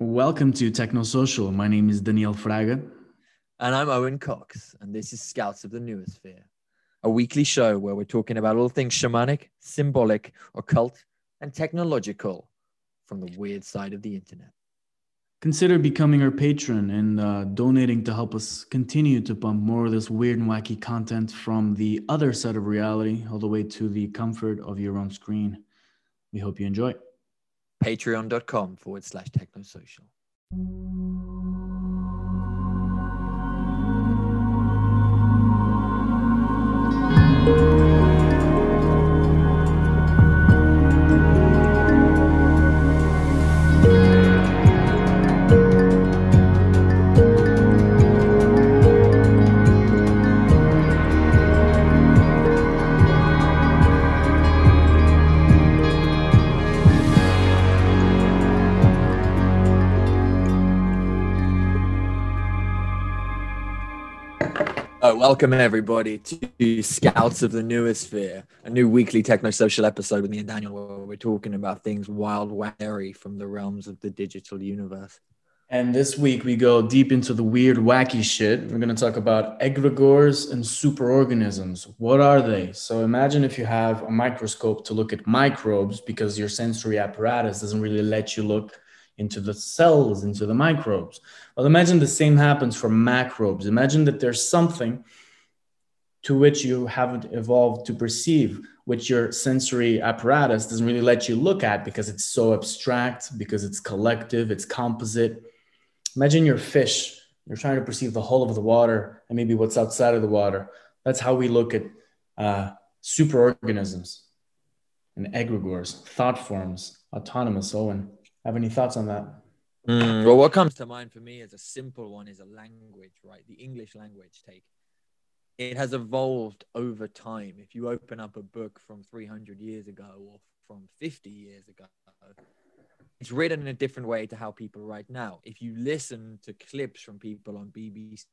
Welcome to Technosocial. My name is Daniel Fraga. And I'm Owen Cox, and this is Scouts of the Noosphere, a weekly show where we're talking about all things shamanic, symbolic, occult, and technological from the weird side of the internet. Consider becoming our patron and uh, donating to help us continue to pump more of this weird and wacky content from the other side of reality all the way to the comfort of your own screen. We hope you enjoy. Patreon.com forward slash technosocial. Oh, welcome everybody to Scouts of the Noosphere, a new weekly techno social episode with me and Daniel, where we're talking about things wild, wary from the realms of the digital universe. And this week we go deep into the weird, wacky shit. We're going to talk about egregores and superorganisms. What are they? So imagine if you have a microscope to look at microbes because your sensory apparatus doesn't really let you look into the cells, into the microbes. Well, imagine the same happens for macrobes. Imagine that there's something to which you haven't evolved to perceive, which your sensory apparatus doesn't really let you look at because it's so abstract, because it's collective, it's composite. Imagine your fish. You're trying to perceive the whole of the water and maybe what's outside of the water. That's how we look at uh, superorganisms and egregores, thought forms, autonomous. Owen. Have any thoughts on that? Mm, well, what comes to mind for me as a simple one is a language, right? The English language take. It has evolved over time. If you open up a book from 300 years ago or from 50 years ago, it's written in a different way to how people write now. If you listen to clips from people on BBC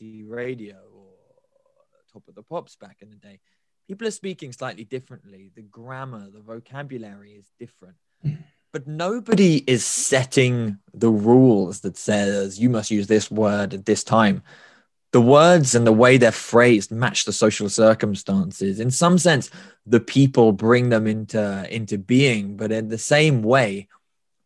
radio or Top of the Pops back in the day, people are speaking slightly differently. The grammar, the vocabulary is different but nobody is setting the rules that says you must use this word at this time. The words and the way they're phrased match the social circumstances. In some sense the people bring them into into being but in the same way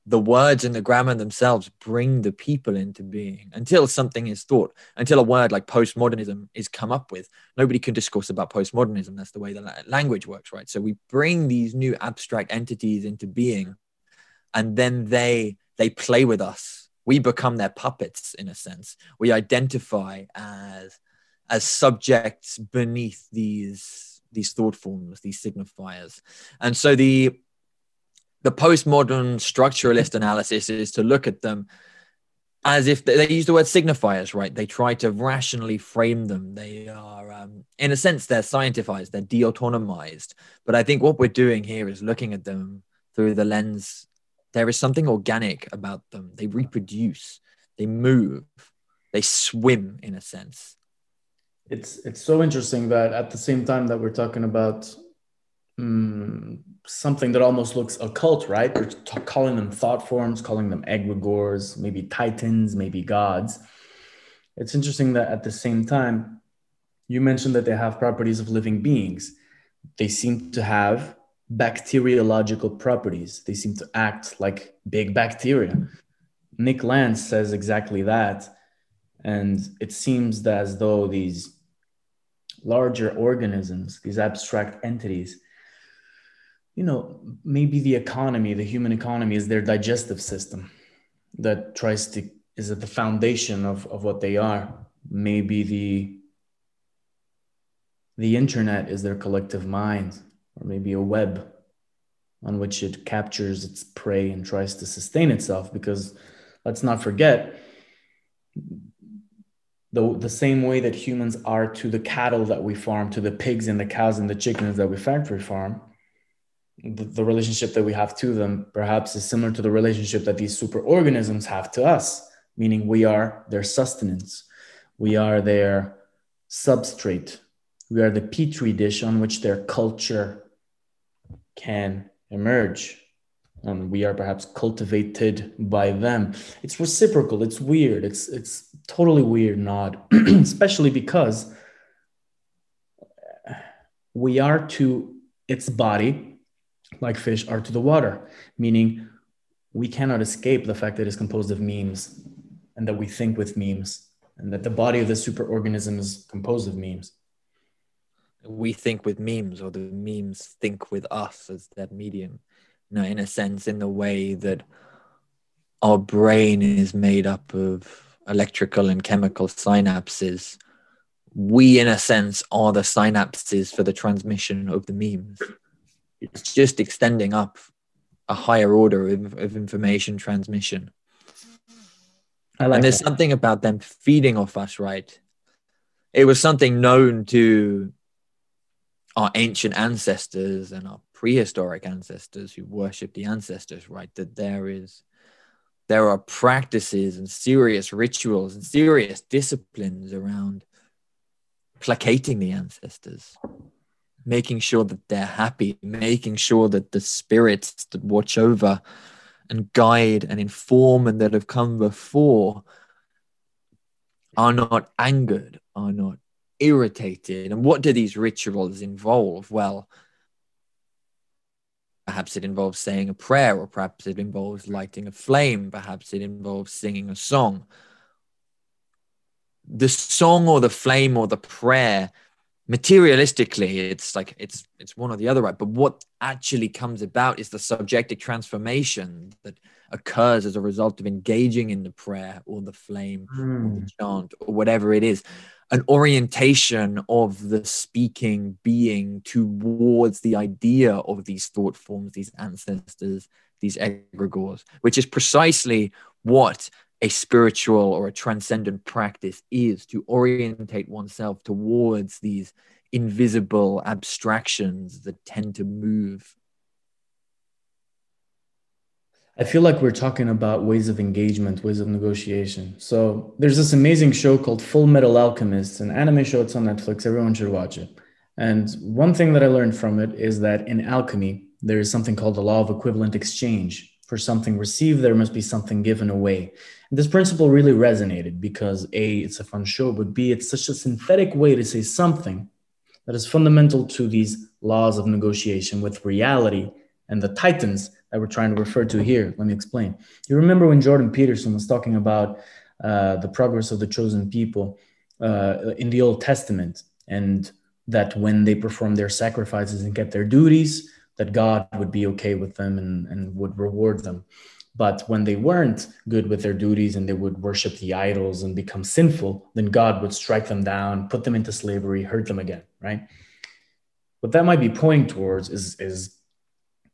the words and the grammar themselves bring the people into being until something is thought until a word like postmodernism is come up with. Nobody can discourse about postmodernism. That's the way the language works right? So we bring these new abstract entities into being and then they they play with us. We become their puppets in a sense. We identify as as subjects beneath these these thought forms these signifiers. And so the the postmodern structuralist analysis is to look at them as if they, they, use the word signifiers right? They try to rationally frame them. They are um, in a sense they're scientified they're de-autonomized. But i think what we're doing here is looking at them through the lens there is something organic about them. They reproduce, they move, they swim in a sense. It's it's so interesting that at the same time that we're talking about um, something that almost looks occult, right? We're t- calling them thought forms, calling them egregores, maybe titans, maybe gods. It's interesting that at the same time, you mentioned that they have properties of living beings. They seem to have bacteriological properties. They seem to act like big bacteria. Nick Land says exactly that. And it seems that as though these larger organisms, these abstract entities, you know, maybe the economy, the human economy is their digestive system that tries to, is at the foundation of, of what they are. Maybe the the internet is their collective mind or maybe a web on which it captures its prey and tries to sustain itself. Because let's not forget, the, the same way that humans are to the cattle that we farm, to the pigs and the cows and the chickens that we factory farm, the, the relationship that we have to them perhaps is similar to the relationship that these superorganisms have to us, meaning we are their sustenance, we are their substrate, we are the petri dish on which their culture can emerge. and we are perhaps cultivated by them. It's reciprocal. It's weird. It's it's totally weird, not especially because we are to its body like fish are to the water, meaning we cannot escape the fact that it's composed of memes and that we think with memes and that the body of the superorganism is composed of memes. We think with memes, or the memes think with us as that medium. You know, in a sense, in the way that our brain is made up of electrical and chemical synapses. We, in a sense, are the synapses for the transmission of the memes. It's just extending up a higher order of, of information transmission. Like and there's that. something about them feeding off us, right? It was something known to our ancient ancestors and our prehistoric ancestors who worship the ancestors, right? That there is there are practices and serious rituals and serious disciplines around placating the ancestors, making sure that they're happy, making sure that the spirits that watch over and guide and inform and that have come before are not angered, are not irritated. And what do these rituals involve? Well, perhaps it involves saying a prayer, or perhaps it involves lighting a flame, perhaps it involves singing a song. The song or the flame or the prayer materialistically it's like it's it's one or the other right but what actually comes about is the subjective transformation that occurs as a result of engaging in the prayer or the flame mm. or the hmm. chant or whatever it is an orientation of the speaking being towards the idea of these thought forms these ancestors these egregores which is precisely what a spiritual or a transcendent practice is to orientate oneself towards these invisible abstractions that tend to move. I feel like we're talking about ways of engagement, ways of negotiation. So there's this amazing show called Full Metal Alchemist, an anime show. It's on Netflix. Everyone should watch it. And one thing that I learned from it is that in alchemy, there is something called the law of equivalent exchange. For something received, there must be something given away. This principle really resonated because A, it's a fun show, but B, it's such a synthetic way to say something that is fundamental to these laws of negotiation with reality and the titans that we're trying to refer to here. Let me explain. You remember when Jordan Peterson was talking about uh, the progress of the chosen people uh, in the Old Testament, and that when they performed their sacrifices and kept their duties, that God would be okay with them and, and would reward them. But when they weren't good with their duties and they would worship the idols and become sinful, then God would strike them down, put them into slavery, hurt them again, right? What that might be pointing towards is, is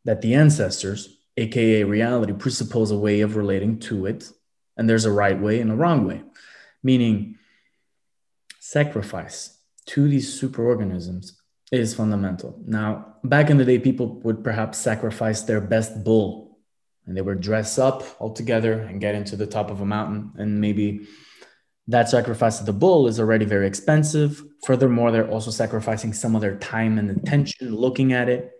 that the ancestors, aka reality, presuppose a way of relating to it, and there's a right way and a wrong way, meaning sacrifice to these superorganisms is fundamental. Now, back in the day, people would perhaps sacrifice their best bull and they would dress up all together and get into the top of a mountain and maybe that sacrifice of the bull is already very expensive furthermore they're also sacrificing some of their time and attention looking at it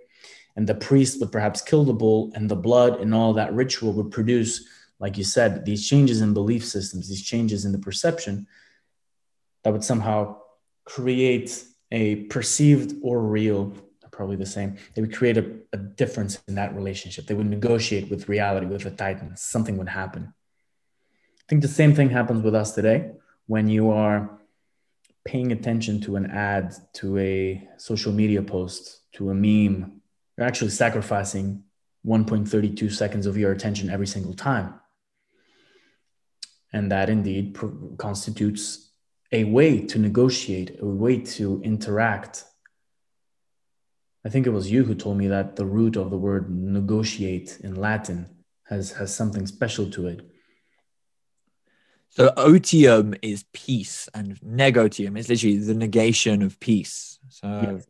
and the priest would perhaps kill the bull and the blood and all that ritual would produce like you said these changes in belief systems these changes in the perception that would somehow create a perceived or real probably the same. They would create a, a difference in that relationship. They would negotiate with reality, with the Titan. Something would happen. I think the same thing happens with us today when you are paying attention to an ad, to a social media post, to a meme. You're actually sacrificing 1.32 seconds of your attention every single time. And that indeed constitutes a way to negotiate, a way to interact I think it was you who told me that the root of the word negotiate in Latin has has something special to it. So otium is peace, and negotium is literally the negation of peace. So, yes.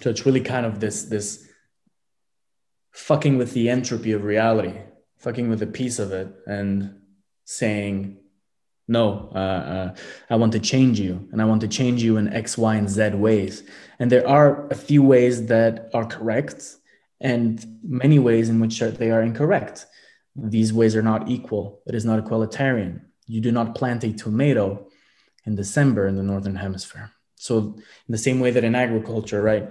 so it's really kind of this this fucking with the entropy of reality, fucking with a piece of it, and saying no, uh, uh, I want to change you, and I want to change you in X, Y, and Z ways. And there are a few ways that are correct, and many ways in which they are incorrect. These ways are not equal. It is not equalitarian. You do not plant a tomato in December in the Northern Hemisphere. So, in the same way that in agriculture, right,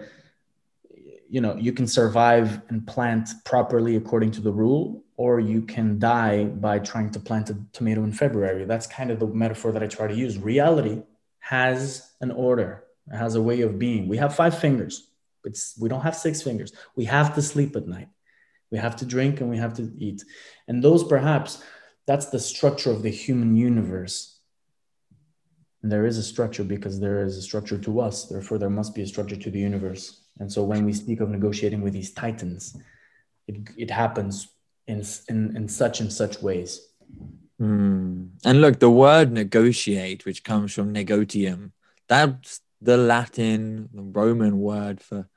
you know, you can survive and plant properly according to the rule, or you can die by trying to plant a tomato in February. That's kind of the metaphor that I try to use. Reality has an order, it has a way of being. We have five fingers. It's, we don't have six fingers. We have to sleep at night. We have to drink and we have to eat. And those perhaps, that's the structure of the human universe. And there is a structure because there is a structure to us. Therefore, there must be a structure to the universe. And so when we speak of negotiating with these titans, it, it happens in, in, in such and such ways. Mm. And look, the word negotiate, which comes from negotium, that's the Latin, the Roman word for,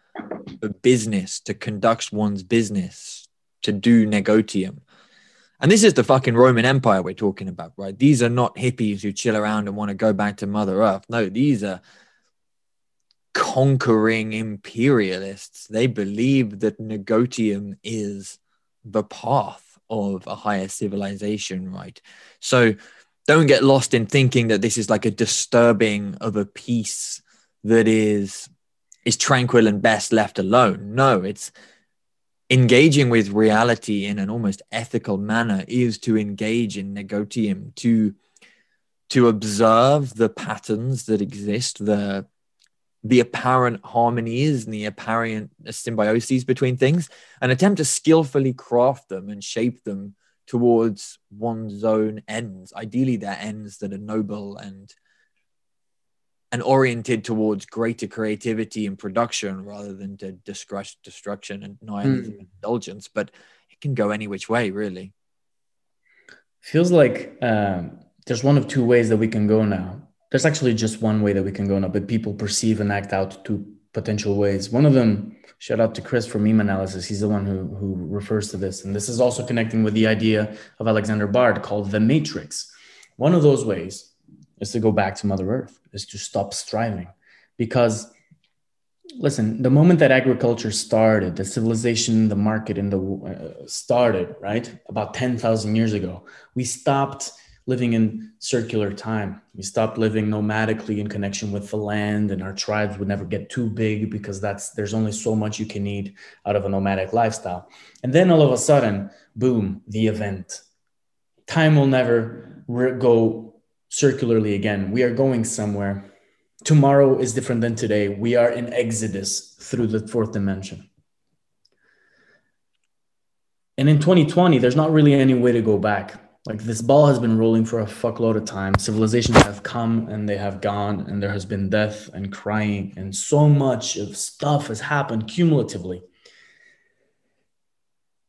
for business, to conduct one's business, to do negotium. And this is the fucking Roman Empire we're talking about, right? These are not hippies who chill around and want to go back to Mother Earth. No, these are conquering imperialists. They believe that negotium is the path of a higher civilization, right? So don't get lost in thinking that this is like a disturbing of a peace that is is tranquil and best left alone. No, it's engaging with reality in an almost ethical manner is to engage in negotium, to to observe the patterns that exist, the the apparent harmonies and the apparent symbioses between things, and attempt to skillfully craft them and shape them towards one's own ends. Ideally, they're ends that are noble and and oriented towards greater creativity and production rather than to destruction and nihilism mm. and indulgence. But it can go any which way, really. Feels like um, there's one of two ways that we can go now. There's actually just one way that we can go now, but people perceive and act out two potential ways. One of them, shout out to Chris from meme analysis. He's the one who, who refers to this. And this is also connecting with the idea of Alexander Bard called the matrix. One of those ways is to go back to Mother Earth, is to stop striving. Because, listen, the moment that agriculture started, the civilization, the market, and the uh, started, right, about 10,000 years ago, we stopped living in circular time. We stopped living nomadically in connection with the land, and our tribes would never get too big because that's there's only so much you can eat out of a nomadic lifestyle. And then all of a sudden, boom, the event. Time will never go circularly again. We are going somewhere. Tomorrow is different than today. We are in exodus through the fourth dimension. And in 2020, there's not really any way to go back. Like this ball has been rolling for a fuckload of time. Civilizations have come and they have gone, and there has been death and crying, and so much of stuff has happened cumulatively.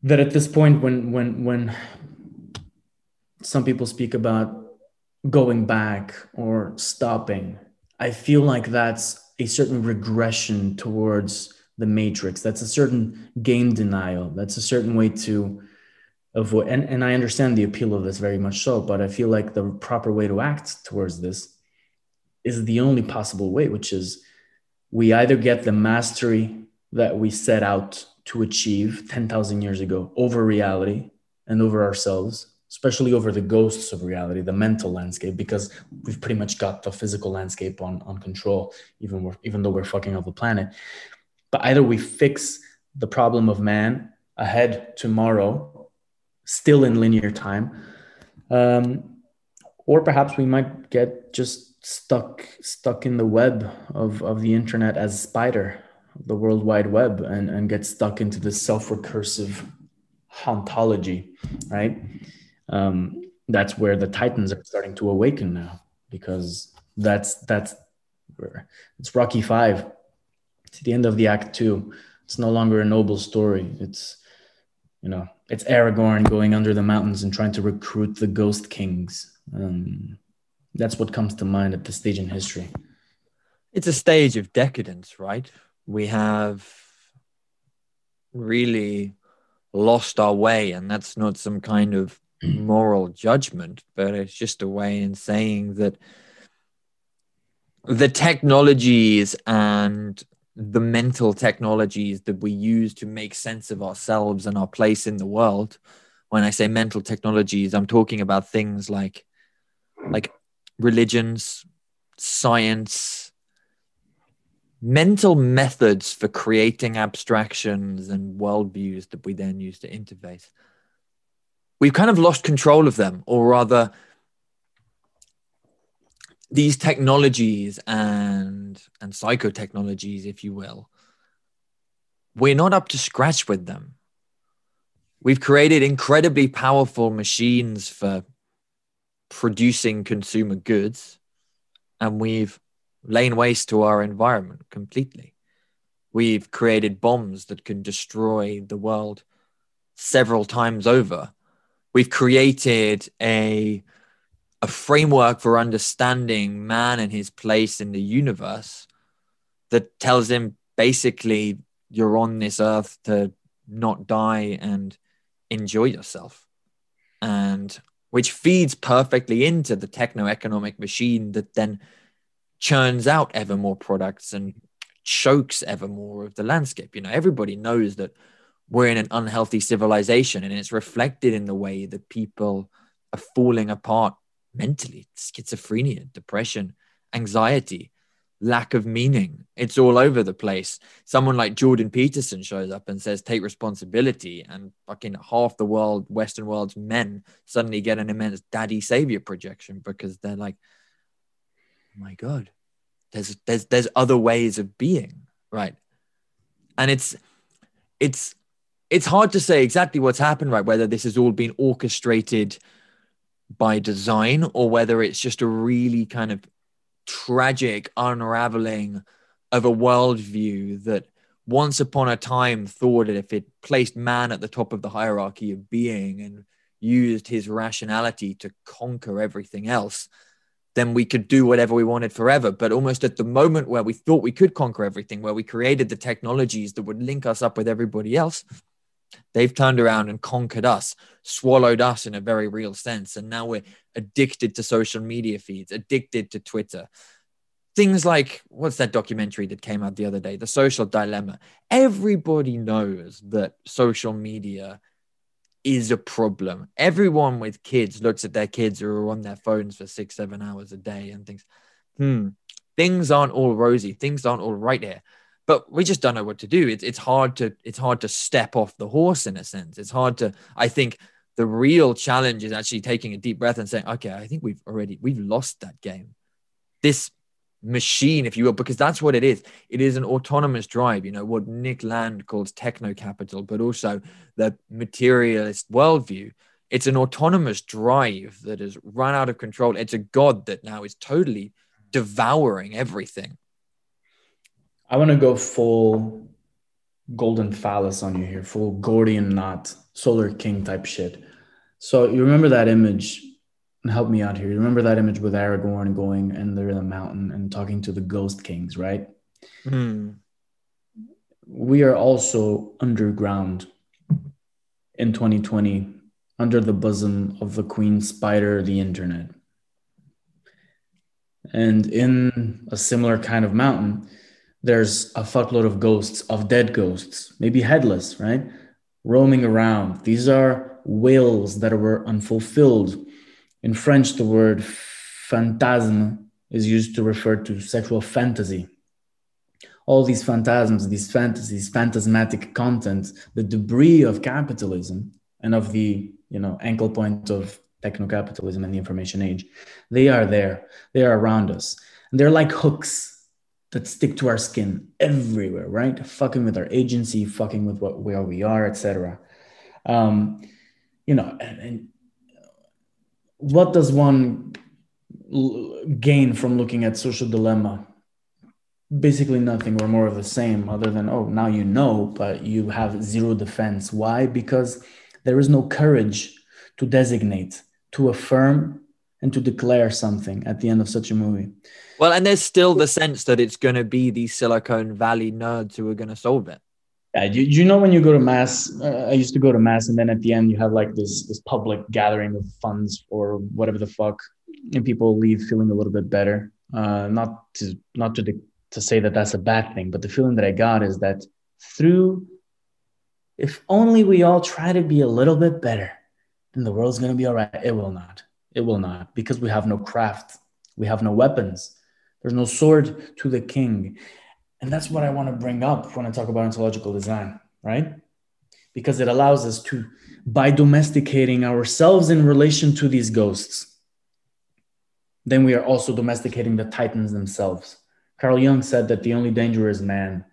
That at this point, when when when some people speak about going back or stopping. I feel like that's a certain regression towards the matrix. That's a certain game denial. That's a certain way to avoid. And, and I understand the appeal of this very much so, but I feel like the proper way to act towards this is the only possible way, which is we either get the mastery that we set out to achieve 10,000 years ago over reality and over ourselves, especially over the ghosts of reality, the mental landscape, because we've pretty much got the physical landscape on, on control, even, even though we're fucking up the planet. But either we fix the problem of man ahead tomorrow, still in linear time, um, or perhaps we might get just stuck stuck in the web of, of the internet as spider, the world wide web, and, and get stuck into this self-recursive hauntology, right? um, that's where the titans are starting to awaken now because that's that's it's rocky five. It's the end of the act two. It's no longer a noble story. It's you know it's aragorn going under the mountains and trying to recruit the ghost kings. Um, that's what comes to mind at this stage in history. It's a stage of decadence right? We have really lost our way and that's not some kind of moral judgment, but it's just a way in saying that the technologies and the mental technologies that we use to make sense of ourselves and our place in the world. When I say mental technologies, I'm talking about things like like religions, science, mental methods for creating abstractions and worldviews that we then use to interface. We've kind of lost control of them, or rather, these technologies and and psychotechnologies, if you will, we're not up to scratch with them. We've created incredibly powerful machines for producing consumer goods, and we've lain waste to our environment completely. We've created bombs that can destroy the world several times over. We've created a a framework for understanding man and his place in the universe that tells him basically you're on this earth to not die and enjoy yourself and which feeds perfectly into the techno economic machine that then churns out ever more products and chokes ever more of the landscape. You know everybody knows that we're in an unhealthy civilization and it's reflected in the way that people are falling apart mentally schizophrenia, depression, anxiety, lack of meaning. It's all over the place. Someone like Jordan Peterson shows up and says, take responsibility. And fucking half the world, Western world's men suddenly get an immense daddy savior projection because they're like, oh my God, there's, there's, there's other ways of being. Right. And it's, it's, it's hard to say exactly what's happened, right? Whether this has all been orchestrated by design or whether it's just a really kind of tragic unraveling of a worldview that once upon a time thought that if it placed man at the top of the hierarchy of being and used his rationality to conquer everything else, then we could do whatever we wanted forever. But almost at the moment where we thought we could conquer everything, where we created the technologies that would link us up with everybody else, They've turned around and conquered us, swallowed us in a very real sense. And now we're addicted to social media feeds, addicted to Twitter. Things like what's that documentary that came out the other day, The Social Dilemma? Everybody knows that social media is a problem. Everyone with kids looks at their kids who are on their phones for six, seven hours a day and thinks, hmm, things aren't all rosy. Things aren't all right here but we just don't know what to do. It's it's hard to it's hard to step off the horse in a sense. It's hard to. I think the real challenge is actually taking a deep breath and saying, okay, I think we've already we've lost that game. This machine, if you will, because that's what it is. It is an autonomous drive. You know what Nick Land calls techno capital, but also the materialist worldview. It's an autonomous drive that has run out of control. It's a god that now is totally devouring everything I want to go full golden phallus on you here, full Gordian knot, Solar King type shit. So you remember that image? Help me out here. You remember that image with Aragorn going and they're in the mountain and talking to the ghost kings, right? Mm. We are also underground in 2020, under the bosom of the queen spider, the internet. And in a similar kind of mountain, there's a fuckload of ghosts, of dead ghosts, maybe headless, right? Roaming around. These are wills that were unfulfilled. In French, the word phantasme is used to refer to sexual fantasy. All these phantasms, these fantasies, phantasmatic content, the debris of capitalism and of the you know ankle point of techno-capitalism and the information age, they are there. They are around us. And they're like hooks that stick to our skin everywhere, right? Fucking with our agency, fucking with what where we are, etc. Um, you know, and, and what does one gain from looking at social dilemma? Basically nothing or more of the same, other than oh, now you know, but you have zero defense. Why? Because there is no courage to designate, to affirm, and to declare something at the end of such a movie. Well, and there's still the sense that it's going to be these Silicon Valley nerds who are going to solve it. Yeah, you, you know when you go to mass, uh, I used to go to mass, and then at the end you have like this this public gathering of funds or whatever the fuck, and people leave feeling a little bit better. Uh, not to not to de- to say that that's a bad thing, but the feeling that I got is that through, if only we all try to be a little bit better, then the world's going to be all right. It will not. It will not because we have no craft, we have no weapons, there's no sword to the king. And that's what I want to bring up when I talk about ontological design, right? Because it allows us to, by domesticating ourselves in relation to these ghosts, then we are also domesticating the titans themselves. Carl Jung said that the only danger is man.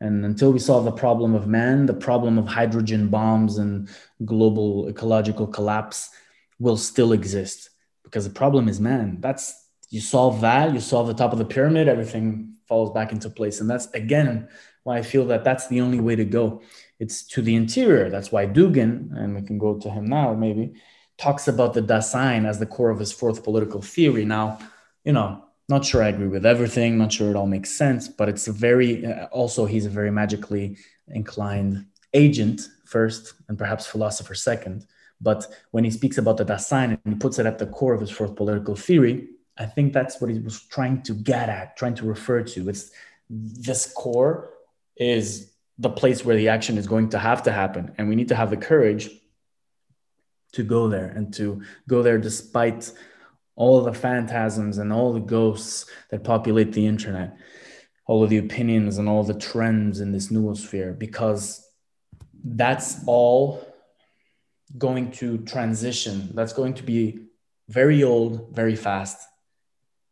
And until we solve the problem of man, the problem of hydrogen bombs and global ecological collapse will still exist because the problem is man. That's you solve that, you solve the top of the pyramid, everything falls back into place. And that's again why I feel that that's the only way to go. It's to the interior. That's why Dugin, and we can go to him now maybe, talks about the Dasein as the core of his fourth political theory. Now, you know, not sure I agree with everything, not sure it all makes sense, but it's a very, uh, also, he's a very magically inclined agent first, and perhaps philosopher second. But when he speaks about the Dasein and he puts it at the core of his fourth political theory, I think that's what he was trying to get at, trying to refer to. It's this core is the place where the action is going to have to happen. And we need to have the courage to go there and to go there despite all the phantasms and all the ghosts that populate the internet, all of the opinions and all the trends in this noosphere, because that's all going to transition. That's going to be very old, very fast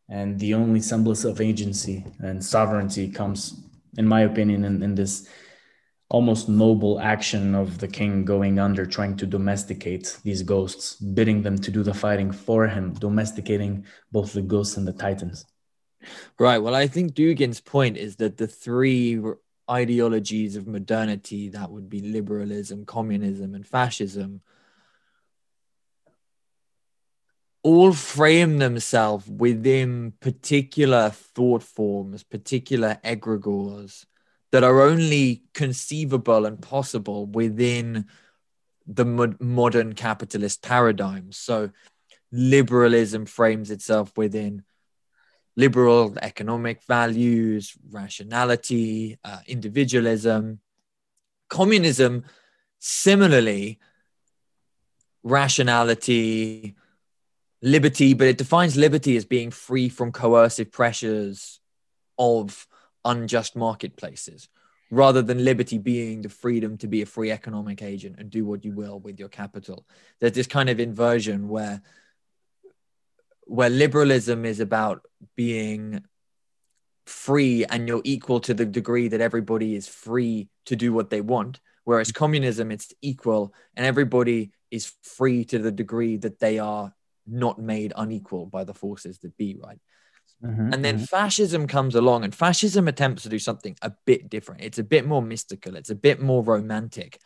and the only semblance of agency and sovereignty comes in my opinion in, in this almost noble action of the king going under trying to domesticate these ghosts bidding them to do the fighting for him domesticating both the ghosts and the titans. Right. Well i think dugin's point is that the three ideologies of modernity that would be liberalism communism and fascism all frame themselves within particular thought forms, particular egregores that are only conceivable and possible within the modern capitalist paradigm. So, liberalism frames itself within liberal economic values, rationality, uh, individualism. Communism, similarly, rationality, liberty, but it defines liberty as being free from coercive pressures of unjust marketplaces, rather than liberty being the freedom to be a free economic agent and do what you will with your capital. There's this kind of inversion where where liberalism is about being free and you're equal to the degree that everybody is free to do what they want whereas communism it's equal and everybody is free to the degree that they are not made unequal by the forces that be, right? Mm-hmm, and then mm-hmm. fascism comes along, and fascism attempts to do something a bit different. It's a bit more mystical, it's a bit more romantic,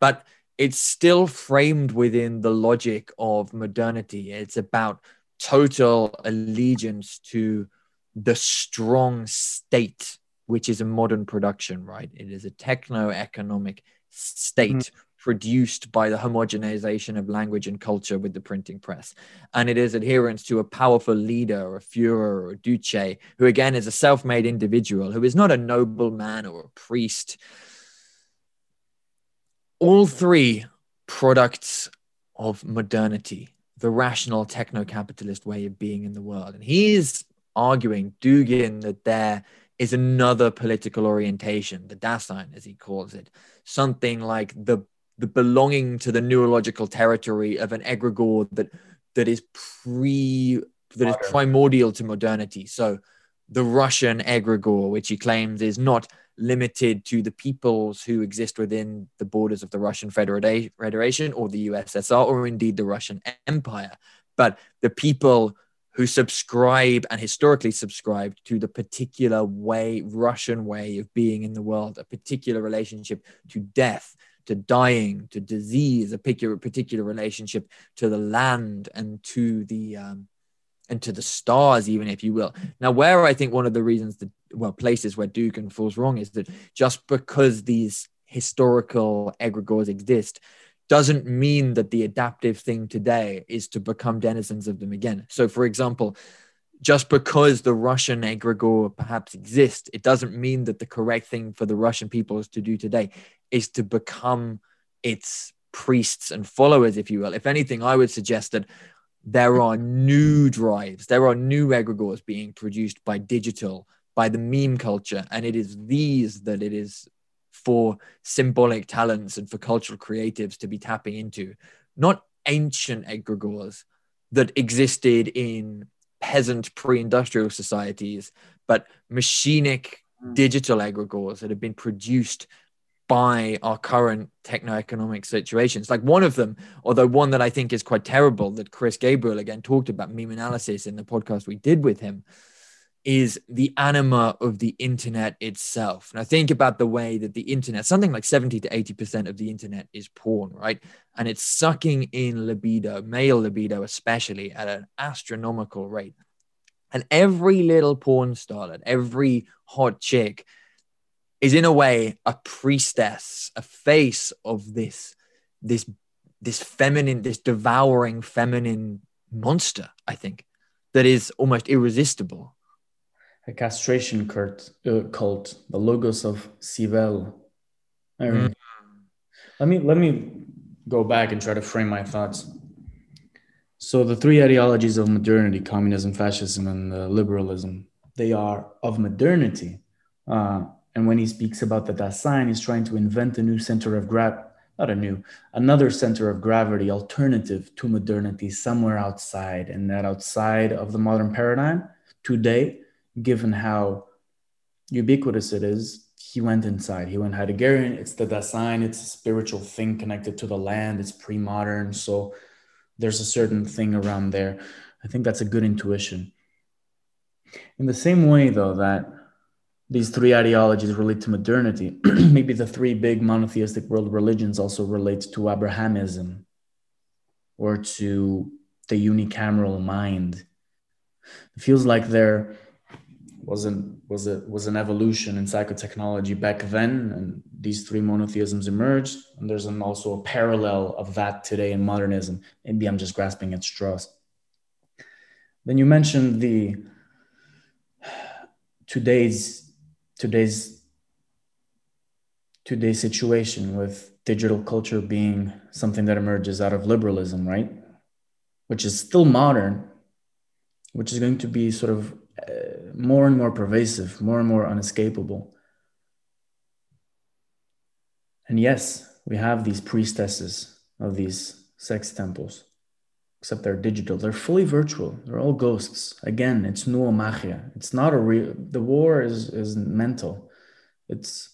but it's still framed within the logic of modernity. It's about total allegiance to the strong state, which is a modern production, right? It is a techno economic state mm-hmm produced by the homogenization of language and culture with the printing press. And it is adherence to a powerful leader or a Führer or Duce, who again is a self made individual, who is not a nobleman or a priest. All three products of modernity, the rational techno capitalist way of being in the world. And he is arguing, Dugin, that there is another political orientation, the Dasein, as he calls it, something like the the belonging to the neurological territory of an egregore that that is pre that is primordial to modernity. So the Russian egregore, which he claims is not limited to the peoples who exist within the borders of the Russian Federation or the USSR or indeed the Russian Empire, but the people who subscribe and historically subscribed to the particular way, Russian way of being in the world, a particular relationship to death, to dying, to disease, a particular, particular relationship to the land and to the um, and to the stars, even if you will. Now, where I think one of the reasons that well, places where Dugin falls wrong is that just because these historical egregores exist doesn't mean that the adaptive thing today is to become denizens of them again. So, for example, just because the Russian egregore perhaps exists, it doesn't mean that the correct thing for the Russian people is to do today is to become its priests and followers, if you will. If anything, I would suggest that there are new drives, there are new egregores being produced by digital, by the meme culture, and it is these that it is for symbolic talents and for cultural creatives to be tapping into, not ancient egregores that existed in peasant pre-industrial societies, but machinic hmm. digital aggregates that have been produced by our current techno-economic situations. Like one of them, although one that I think is quite terrible, that Chris Gabriel again talked about meme analysis in the podcast we did with him, is the anima of the internet itself. Now, think about the way that the internet, something like 70 to 80% of the internet is porn, right? And it's sucking in libido, male libido especially, at an astronomical rate. And every little porn starlet, every hot chick is in a way a priestess, a face of this, this, this feminine, this devouring feminine monster, I think, that is almost irresistible. A castration cult, uh, cult the logos of Cybele. Mm. Let me let me go back and try to frame my thoughts. So the three ideologies of modernity, communism, fascism, and uh, liberalism, they are of modernity. Uh, and when he speaks about the Dasein, he's trying to invent a new center of gravity, not a new, another center of gravity alternative to modernity somewhere outside. And that outside of the modern paradigm today, given how ubiquitous it is, he went inside. He went Heideggerian. It's the Dasein, it's a spiritual thing connected to the land, it's pre modern. So there's a certain thing around there. I think that's a good intuition. In the same way, though, that these three ideologies relate to modernity. Maybe the three big monotheistic world religions also relate to Abrahamism or to the unicameral mind. It feels like there wasn't was a was an evolution in psychotechnology back then, and these three monotheisms emerged. And there's an, also a parallel of that today in modernism. Maybe I'm just grasping at straws. Then you mentioned the today's today's today's situation with digital culture being something that emerges out of liberalism, right? Which is still modern, which is going to be sort of uh, more and more pervasive, more and more unescapable. And yes, we have these priestesses of these sex temples except they're digital. They're fully virtual. They're all ghosts. Again, it's noomachia. It's not a real. The war is is mental. It's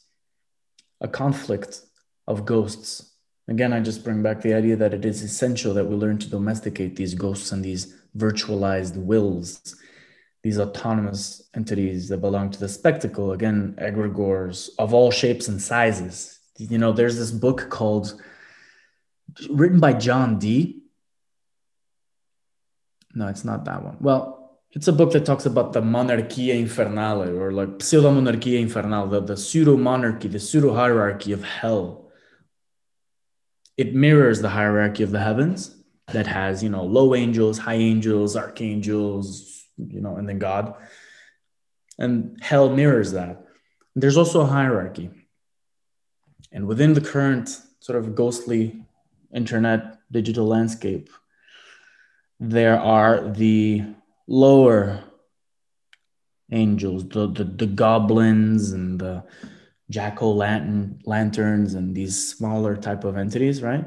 a conflict of ghosts. Again, I just bring back the idea that it is essential that we learn to domesticate these ghosts and these virtualized wills, these autonomous entities that belong to the spectacle. Again, egregores of all shapes and sizes. You know, there's this book called written by John Dee no, it's not that one. Well, it's a book that talks about the monarchia infernale or like pseudo monarchia infernale, the, the pseudo monarchy, the pseudo hierarchy of hell. It mirrors the hierarchy of the heavens that has, you know, low angels, high angels, archangels, you know, and then God. And hell mirrors that. There's also a hierarchy. And within the current sort of ghostly internet digital landscape, there are the lower angels, the, the, the goblins and the jack-o' lantern lanterns and these smaller type of entities, right?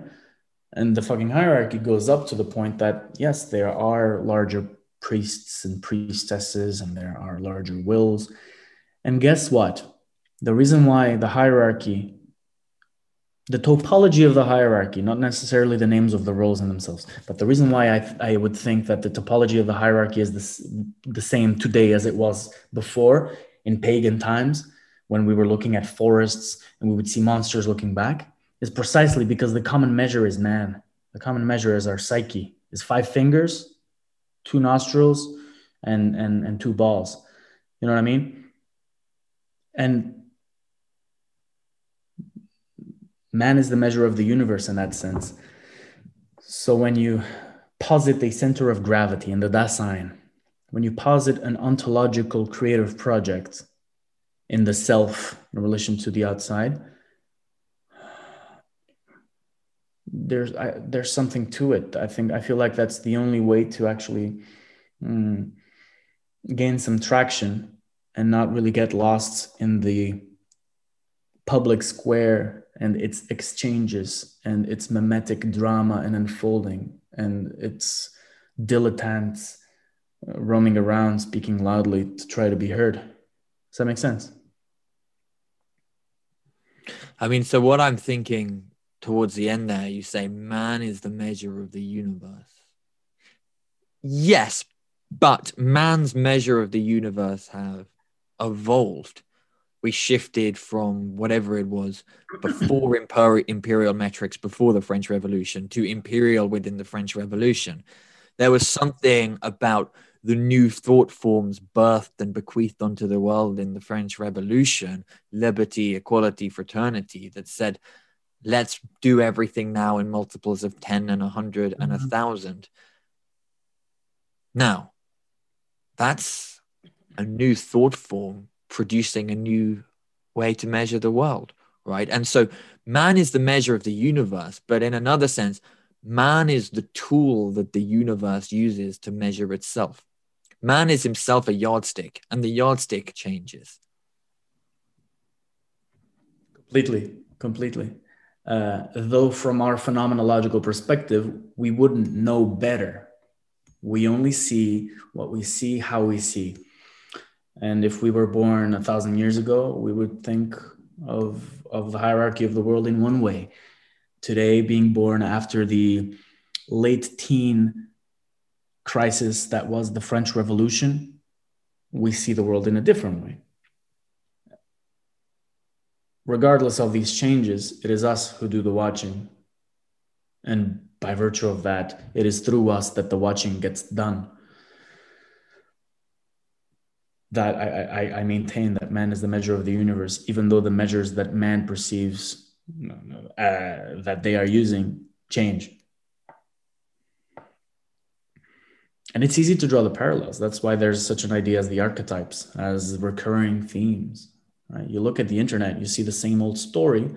And the fucking hierarchy goes up to the point that yes, there are larger priests and priestesses and there are larger wills. And guess what? The reason why the hierarchy the topology of the hierarchy, not necessarily the names of the roles in themselves. But the reason why I, I would think that the topology of the hierarchy is this, the same today as it was before in pagan times, when we were looking at forests and we would see monsters looking back, is precisely because the common measure is man. The common measure is our psyche, is five fingers, two nostrils, and, and, and two balls. You know what I mean? And man is the measure of the universe in that sense. So when you posit a center of gravity in the Dasein, when you posit an ontological creative project in the self in relation to the outside, there's I, there's something to it. I think I feel like that's the only way to actually mm, gain some traction and not really get lost in the public square and its exchanges and its mimetic drama and unfolding and its dilettantes uh, roaming around speaking loudly to try to be heard. Does that make sense? I mean, so what I'm thinking towards the end there, you say man is the measure of the universe. Yes, but man's measure of the universe have evolved. We shifted from whatever it was before imperial metrics, before the French Revolution, to imperial within the French Revolution. There was something about the new thought forms birthed and bequeathed onto the world in the French Revolution liberty, equality, fraternity that said, let's do everything now in multiples of 10 and 100 and a mm-hmm. thousand. Now, that's a new thought form producing a new way to measure the world, right? And so man is the measure of the universe, but in another sense, man is the tool that the universe uses to measure itself. Man is himself a yardstick, and the yardstick changes. Completely, completely uh, though from our phenomenological perspective, we wouldn't know better. We only see what we see, how we see. And if we were born a thousand years ago, we would think of, of the hierarchy of the world in one way. Today, being born after the late teen crisis that was the French Revolution, we see the world in a different way regardless of these changes, it is us who do the watching. And by virtue of that, it is through us that the watching gets done. That I, I, I maintain that man is the measure of the universe, even though the measures that man perceives uh, that they are using change. And it's easy to draw the parallels. That's why there's such an idea as the archetypes, as recurring themes Right? You look at the internet, you see the same old story,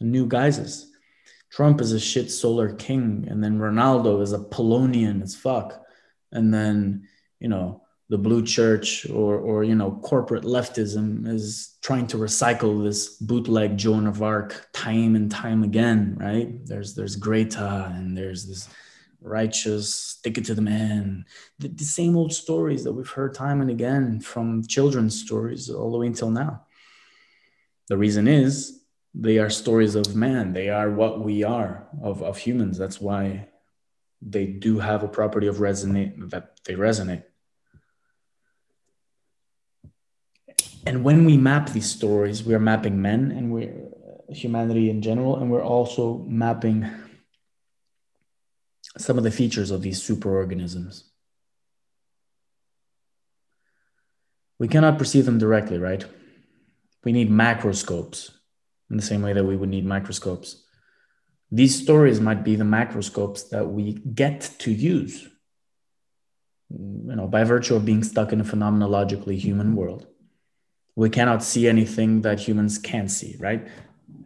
new guises. Trump is a shit solar king, and then Ronaldo is Apollonian as fuck, and then you know the blue church or or you know corporate leftism is trying to recycle this bootleg Joan of Arc time and time again, right? There's there's Greta and there's this righteous, stick it to the man. The, the, same old stories that we've heard time and again from children's stories all the way until now. The reason is they are stories of man. They are what we are of, of humans. That's why they do have a property of resonate that they resonate. And when we map these stories, we are mapping men and we're humanity in general, and we're also mapping some of the features of these superorganisms. We cannot perceive them directly, right? We need macroscopes in the same way that we would need microscopes. These stories might be the macroscopes that we get to use, you know, by virtue of being stuck in a phenomenologically human world. We cannot see anything that humans can't see, right?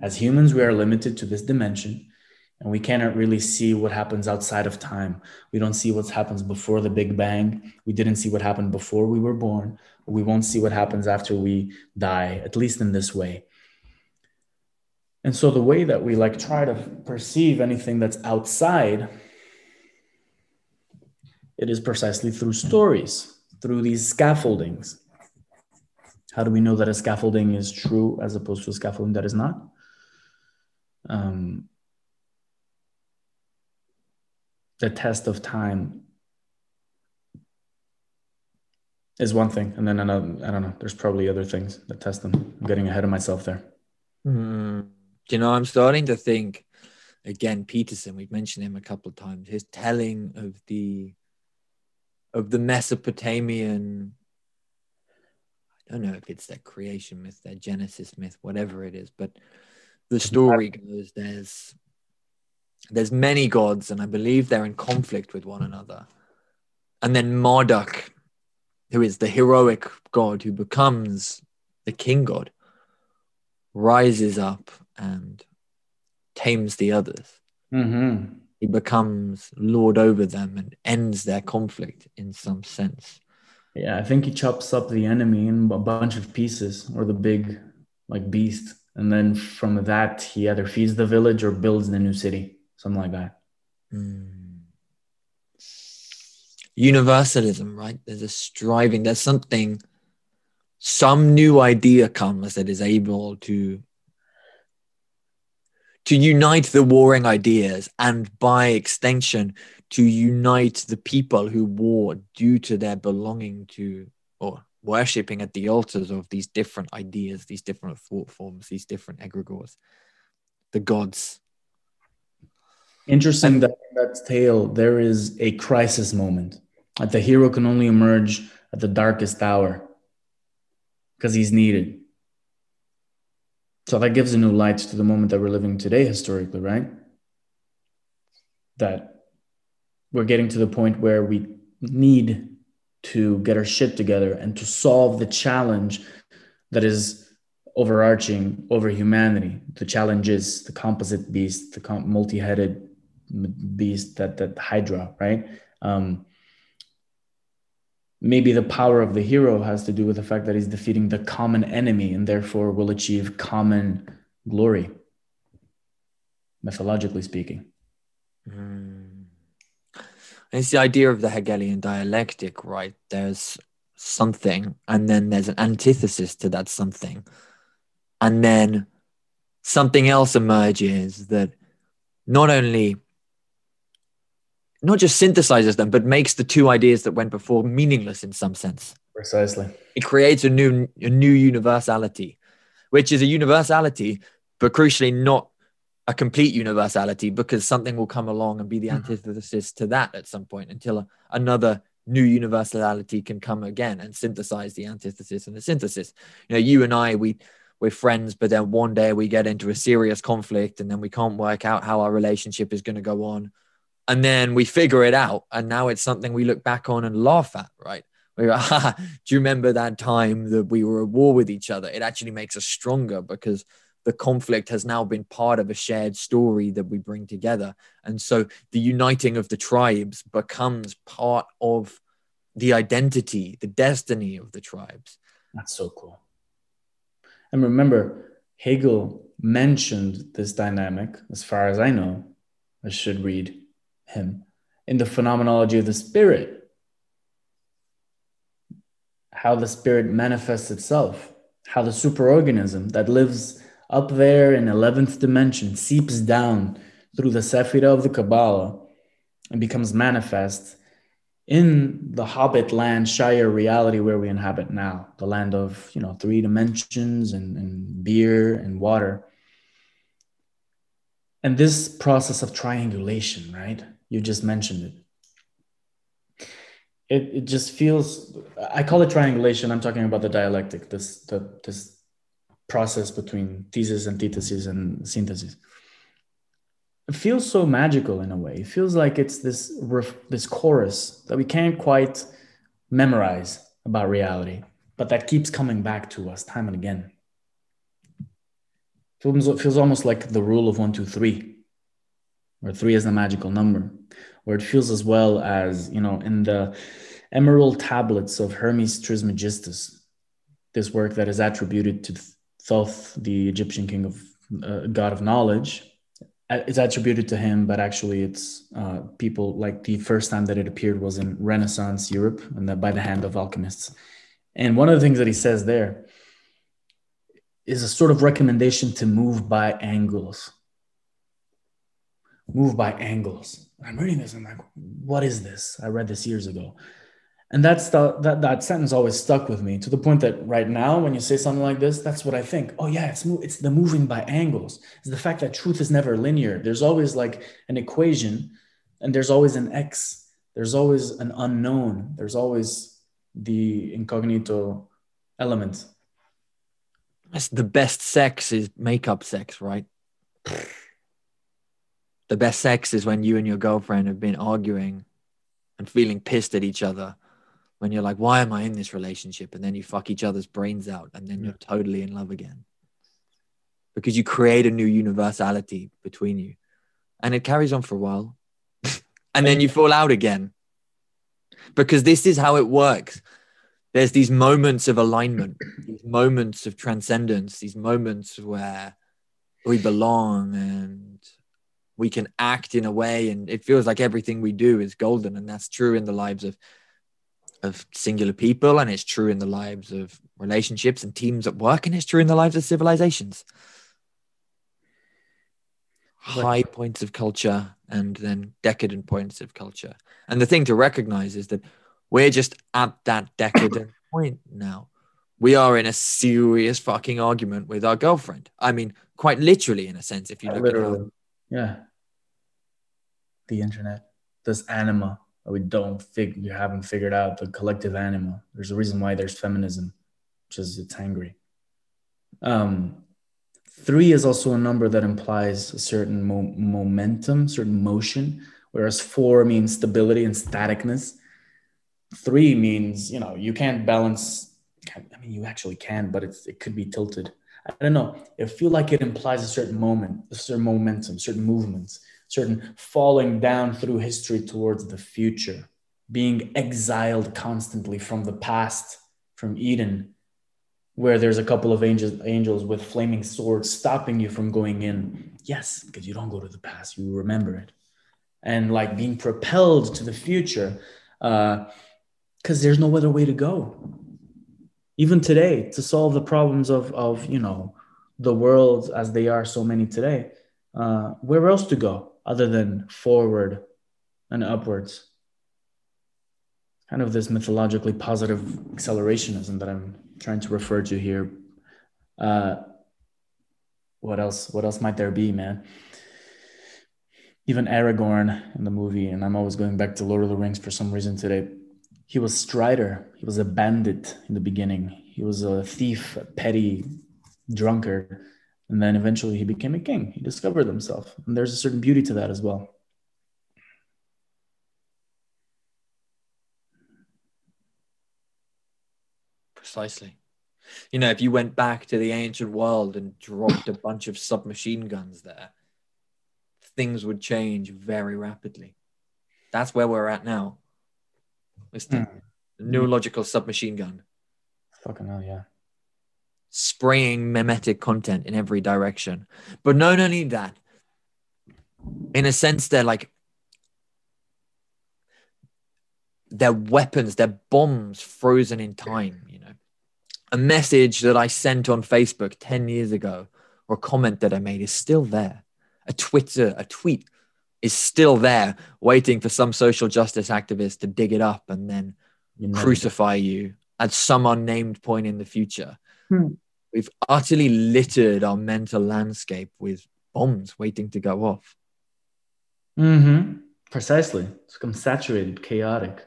As humans, we are limited to this dimension and we cannot really see what happens outside of time. We don't see what happens before the Big Bang. We didn't see what happened before we were born. We won't see what happens after we die, at least in this way. And so the way that we like try to perceive anything that's outside, it is precisely through stories, through these scaffoldings. How do we know that a scaffolding is true as opposed to a scaffolding that is not? Um, the test of time is one thing and then another i don't know there's probably other things that test them i'm getting ahead of myself there mm. you know i'm starting to think again peterson we've mentioned him a couple of times his telling of the of the mesopotamian i don't know if it's their creation myth their genesis myth whatever it is but the story goes there's there's many gods, and I believe they're in conflict with one another. And then Marduk who is the heroic god who becomes the king god, rises up and tames the others. Mm-hmm. He becomes lord over them and ends their conflict in some sense. Yeah, I think he chops up the enemy in a bunch of pieces or the big like beast. And then from that, he either feeds the village or builds the new city, something like that. Mm. Universalism, right? There's a striving, there's something, some new idea comes that is able to to unite the warring ideas and by extension to unite the people who war due to their belonging to or worshipping at the altars of these different ideas, these different thought forms, these different egregores, the gods. Interesting that in that tale there is a crisis moment. That the hero can only emerge at the darkest hour because he's needed. So that gives a new light to the moment that we're living today historically, right? That we're getting to the point where we need to get our shit together and to solve the challenge that is overarching over humanity. The challenge is the composite beast, the com- multi-headed beast, that that Hydra, right? Um, maybe the power of the hero has to do with the fact that he's defeating the common enemy and therefore will achieve common glory, mythologically speaking. Mm. It's the idea of the Hegelian dialectic, right? There's something, and then there's an antithesis to that something. And then something else emerges that not only not just synthesizes them, but makes the two ideas that went before meaningless in some sense. Precisely. It creates a new a new universality, which is a universality, but crucially not a complete universality because something will come along and be the mm-hmm. antithesis to that at some point until a, another new universality can come again and synthesize the antithesis and the synthesis. You know, you and I, we we're friends, but then one day we get into a serious conflict and then we can't work out how our relationship is going to go on. And then we figure it out. And now it's something we look back on and laugh at, right? We're, ah, do you remember that time that we were at war with each other? It actually makes us stronger because the conflict has now been part of a shared story that we bring together. And so the uniting of the tribes becomes part of the identity, the destiny of the tribes. That's so cool. And remember, Hegel mentioned this dynamic, as far as I know, I should read him, in the phenomenology of the spirit. How the spirit manifests itself, how the superorganism that lives up there in 11th dimension seeps down through the Sephira of the Kabbalah and becomes manifest in the Hobbit land Shire reality where we inhabit now, the land of you know three dimensions and, and beer and water. And this process of triangulation, right? You just mentioned it. It, it just feels I call it triangulation. I'm talking about the dialectic, this the, this process between thesis, and antithesis, and synthesis. It feels so magical in a way. It feels like it's this this chorus that we can't quite memorize about reality, but that keeps coming back to us time and again. It feels, it feels almost like the rule of one, two, three, where three is the magical number, where it feels as well as, you know, in the emerald tablets of Hermes Trismegistus, this work that is attributed to Thoth, the Egyptian king of uh, god of knowledge, It's attributed to him, but actually it's uh, people like the first time that it appeared was in Renaissance Europe and that by the hand of alchemists. And one of the things that he says there is a sort of recommendation to move by angles. Move by angles. I'm reading this. I'm like, what is this? I read this years ago. And that's the, that that sentence always stuck with me to the point that right now when you say something like this that's what i think. Oh yeah it's it's the moving by angles. It's the fact that truth is never linear. There's always like an equation and there's always an x. There's always an unknown. There's always the incognito element. That's the best sex is makeup sex right the best sex is when you and your girlfriend have been arguing and feeling pissed at each other when you're like, why am I in this relationship? And then you fuck each other's brains out and then Yeah. you're totally in love again. Because you create a new universality between you. And it carries on for a while. and then you fall out again. Because this is how it works. There's these moments of alignment, these moments of transcendence, these moments where we belong and we can act in a way and it feels like everything we do is golden and that's true in the lives of of singular people and it's true in the lives of relationships and teams at work and it's true in the lives of civilizations. High points of culture and then decadent points of culture. And the thing to recognize is that we're just at that decadent point now. We are in a serious fucking argument with our girlfriend. I mean quite literally in a sense if you look at how Literally. Yeah. The internet, this anima that we don't fig we haven't figured out, the collective anima. There's a reason why there's feminism, which is it's angry. Um, three is also a number that implies a certain mo- momentum, certain motion, whereas four means stability and staticness. Three means you know you can't balance. I mean, you actually can, but it's it could be tilted. I don't know. It feel like it implies a certain moment, a certain momentum, certain movements, certain falling down through history towards the future, being exiled constantly from the past, from Eden, where there's a couple of angels, angels with flaming swords stopping you from going in. Yes, because you don't go to the past, you remember it, and like being propelled to the future, uh, because there's no other way to go even today to solve the problems of of you know the world as they are so many today uh, where else to go other than forward and upwards? Kind of this mythologically positive accelerationism that i'm trying to refer to here. Uh, what else what else might there be man? Even aragorn in the movie and i'm always going back to lord of the rings for some reason today he was Strider. He was a bandit in the beginning. He was a thief, a petty drunkard. And then eventually he became a king. He discovered himself. And there's a certain beauty to that as well. Precisely. You know, if you went back to the ancient world and dropped a bunch of submachine guns there, things would change very rapidly. That's where we're at now. It's the hmm. neurological submachine gun Fucking hell, yeah. spraying memetic content in every direction. But not only that, in a sense, they're like they're weapons, they're bombs frozen in time, you know. A message that I sent on Facebook 10 years ago or a comment that I made is still there. A Twitter, a tweet is still there, waiting for some social justice activist to dig it up and then You know, crucify you at some unnamed point in the future. Hmm. We've utterly littered our mental landscape with bombs waiting to go off. Mm-hmm. Precisely. It's become saturated, chaotic.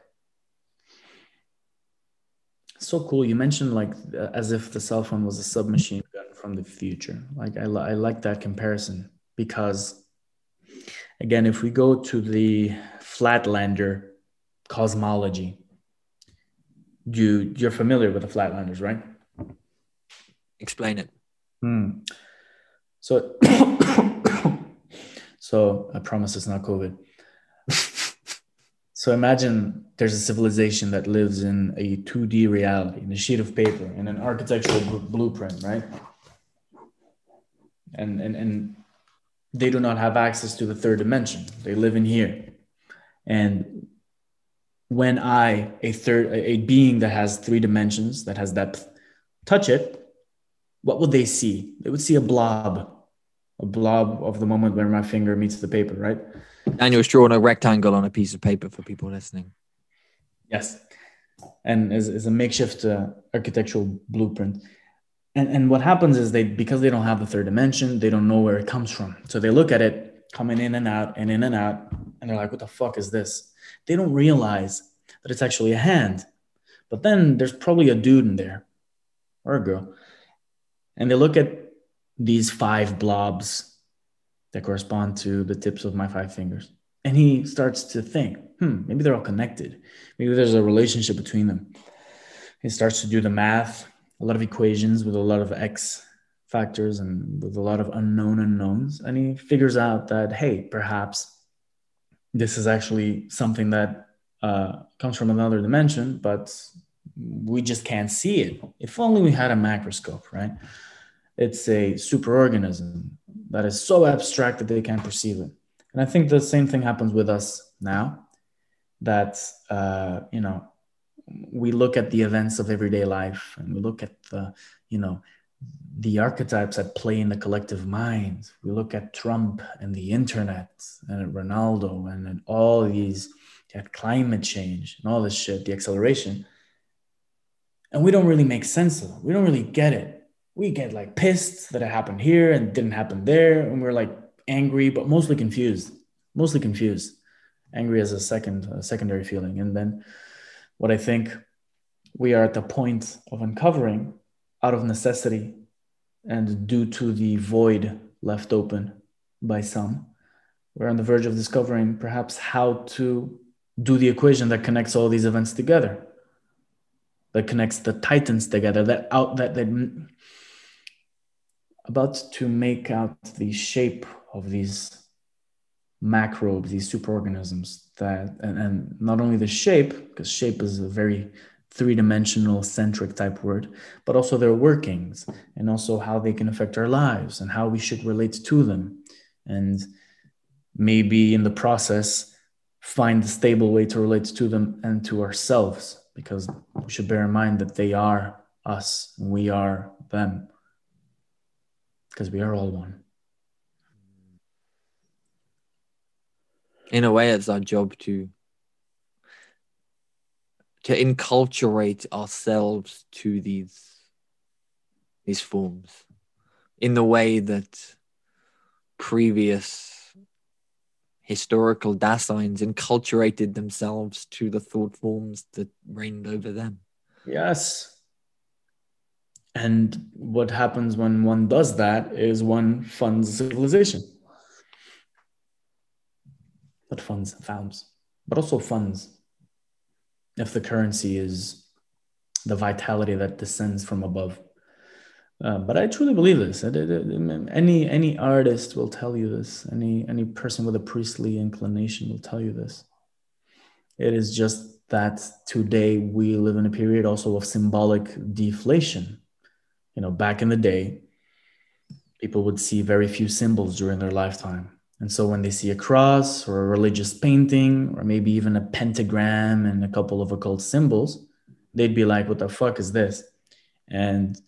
So cool. You mentioned like uh, as if the cell phone was a submachine gun from the future. Like I, li- I like that comparison because, again, if we go to the Flatlander cosmology, you you're familiar with the Flatlanders, right? Explain it. Hmm. So, so I promise it's not COVID. so imagine there's a civilization that lives in a 2D reality, in a sheet of paper, in an architectural bl- blueprint, right? And, and and they do not have access to the third dimension. They live in here, and when I, a third, a being that has three dimensions, that has depth, touch it, what would they see? They would see a blob, a blob of the moment where my finger meets the paper, right? Daniel's drawn a rectangle on a piece of paper for people listening. Yes. And is, is a makeshift uh, architectural blueprint. And, and what happens is they, because they don't have the third dimension, they don't know where it comes from. So they look at it coming in and out and in and out, and they're like, what the fuck is this? They don't realize that it's actually a hand. But then there's probably a dude in there or a girl. And they look at these five blobs that correspond to the tips of my five fingers. And he starts to think, hmm, maybe they're all connected. Maybe there's a relationship between them. He starts to do the math, a lot of equations with a lot of X factors and with a lot of unknown unknowns. And he figures out that, hey, perhaps this is actually something that uh, comes from another dimension, but we just can't see it. If only we had a macroscope, right? It's a superorganism that is so abstract that they can't perceive it. And I think the same thing happens with us now that, uh, you know, we look at the events of everyday life and we look at the, you know, the archetypes that play in the collective mind. We look at Trump and the internet and at Ronaldo and at all these, at climate change and all this shit, the acceleration. And we don't really make sense of it. We don't really get it. We get like pissed that it happened here and didn't happen there. And we're like angry, but mostly confused, mostly confused. Angry as a second, a secondary feeling. And then what I think we are at the point of uncovering out of necessity and due to the void left open by some, we're on the verge of discovering perhaps how to do the equation that connects all these events together, that connects the titans together, that out that that about to make out the shape of these macrobes, these superorganisms that and, and not only the shape, because shape is a very three-dimensional centric type word but also their workings and also how they can affect our lives and how we should relate to them. And maybe in the process find a stable way to relate to them and to ourselves because we should bear in mind that they are us and we are them because we are all one in a way it's our job to to enculturate ourselves to these these forms in the way that previous historical Daseins enculturated themselves to the thought forms that reigned over them. Yes. And what happens when one does that is one funds civilization. But funds founds, but also funds if the currency is the vitality that descends from above. Uh, but I truly believe this. Any any artist will tell you this. Any any person with a priestly inclination will tell you this. It is just that today we live in a period also of symbolic deflation. You know, back in the day, people would see very few symbols during their lifetime. And so when they see a cross or a religious painting or maybe even a pentagram and a couple of occult symbols, they'd be like, what the fuck is this? And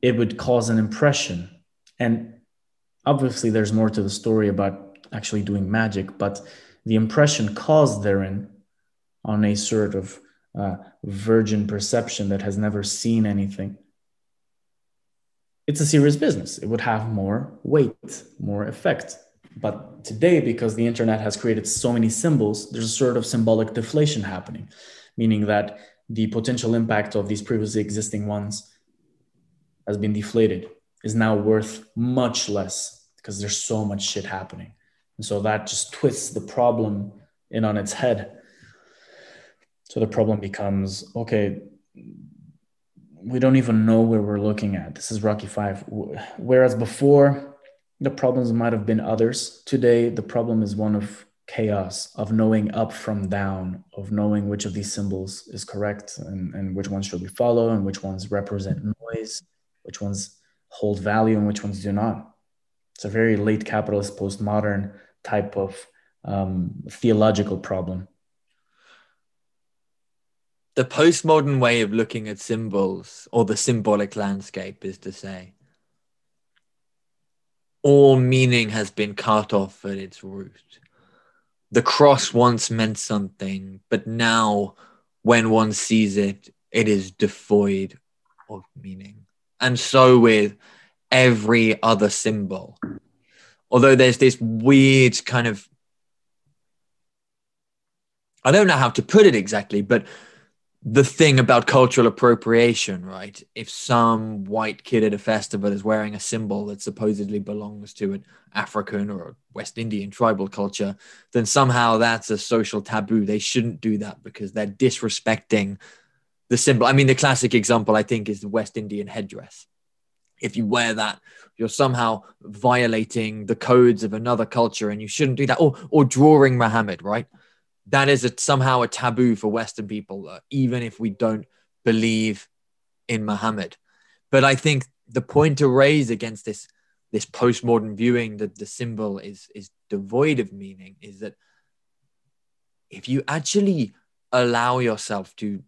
it would cause an impression. And obviously, there's more to the story about actually doing magic, but the impression caused therein on a sort of uh, virgin perception that has never seen anything it's a serious business. It would have more weight, more effect. But today, because the internet has created so many symbols, there's a sort of symbolic deflation happening, meaning that the potential impact of these previously existing ones has been deflated, is now worth much less because there's so much shit happening. And so that just twists the problem in on its head. So the problem becomes okay, we don't even know where we're looking at. This is Rocky Five. Whereas before, the problems might have been others. Today, the problem is one of chaos, of knowing up from down, of knowing which of these symbols is correct and, and which ones should we follow and which ones represent noise, which ones hold value and which ones do not. It's a very late capitalist, postmodern type of um, theological problem the postmodern way of looking at symbols or the symbolic landscape is to say all meaning has been cut off at its root. The cross once meant something, but now when one sees it, it is devoid of meaning. And so with every other symbol. Although there's this weird kind of, I don't know how to put it exactly, but the thing about cultural appropriation, right? If some white kid at a festival is wearing a symbol that supposedly belongs to an African or West Indian tribal culture, then somehow that's a social taboo. They shouldn't do that because they're disrespecting the symbol. I mean, the classic example, I think, is the West Indian headdress. If you wear that, you're somehow violating the codes of another culture and you shouldn't do that. Or, or drawing Muhammad, right? That is a, somehow a taboo for Western people, uh, even if we don't believe in Muhammad. But I think the point to raise against this this postmodern viewing that the symbol is is devoid of meaning is that if you actually allow yourself to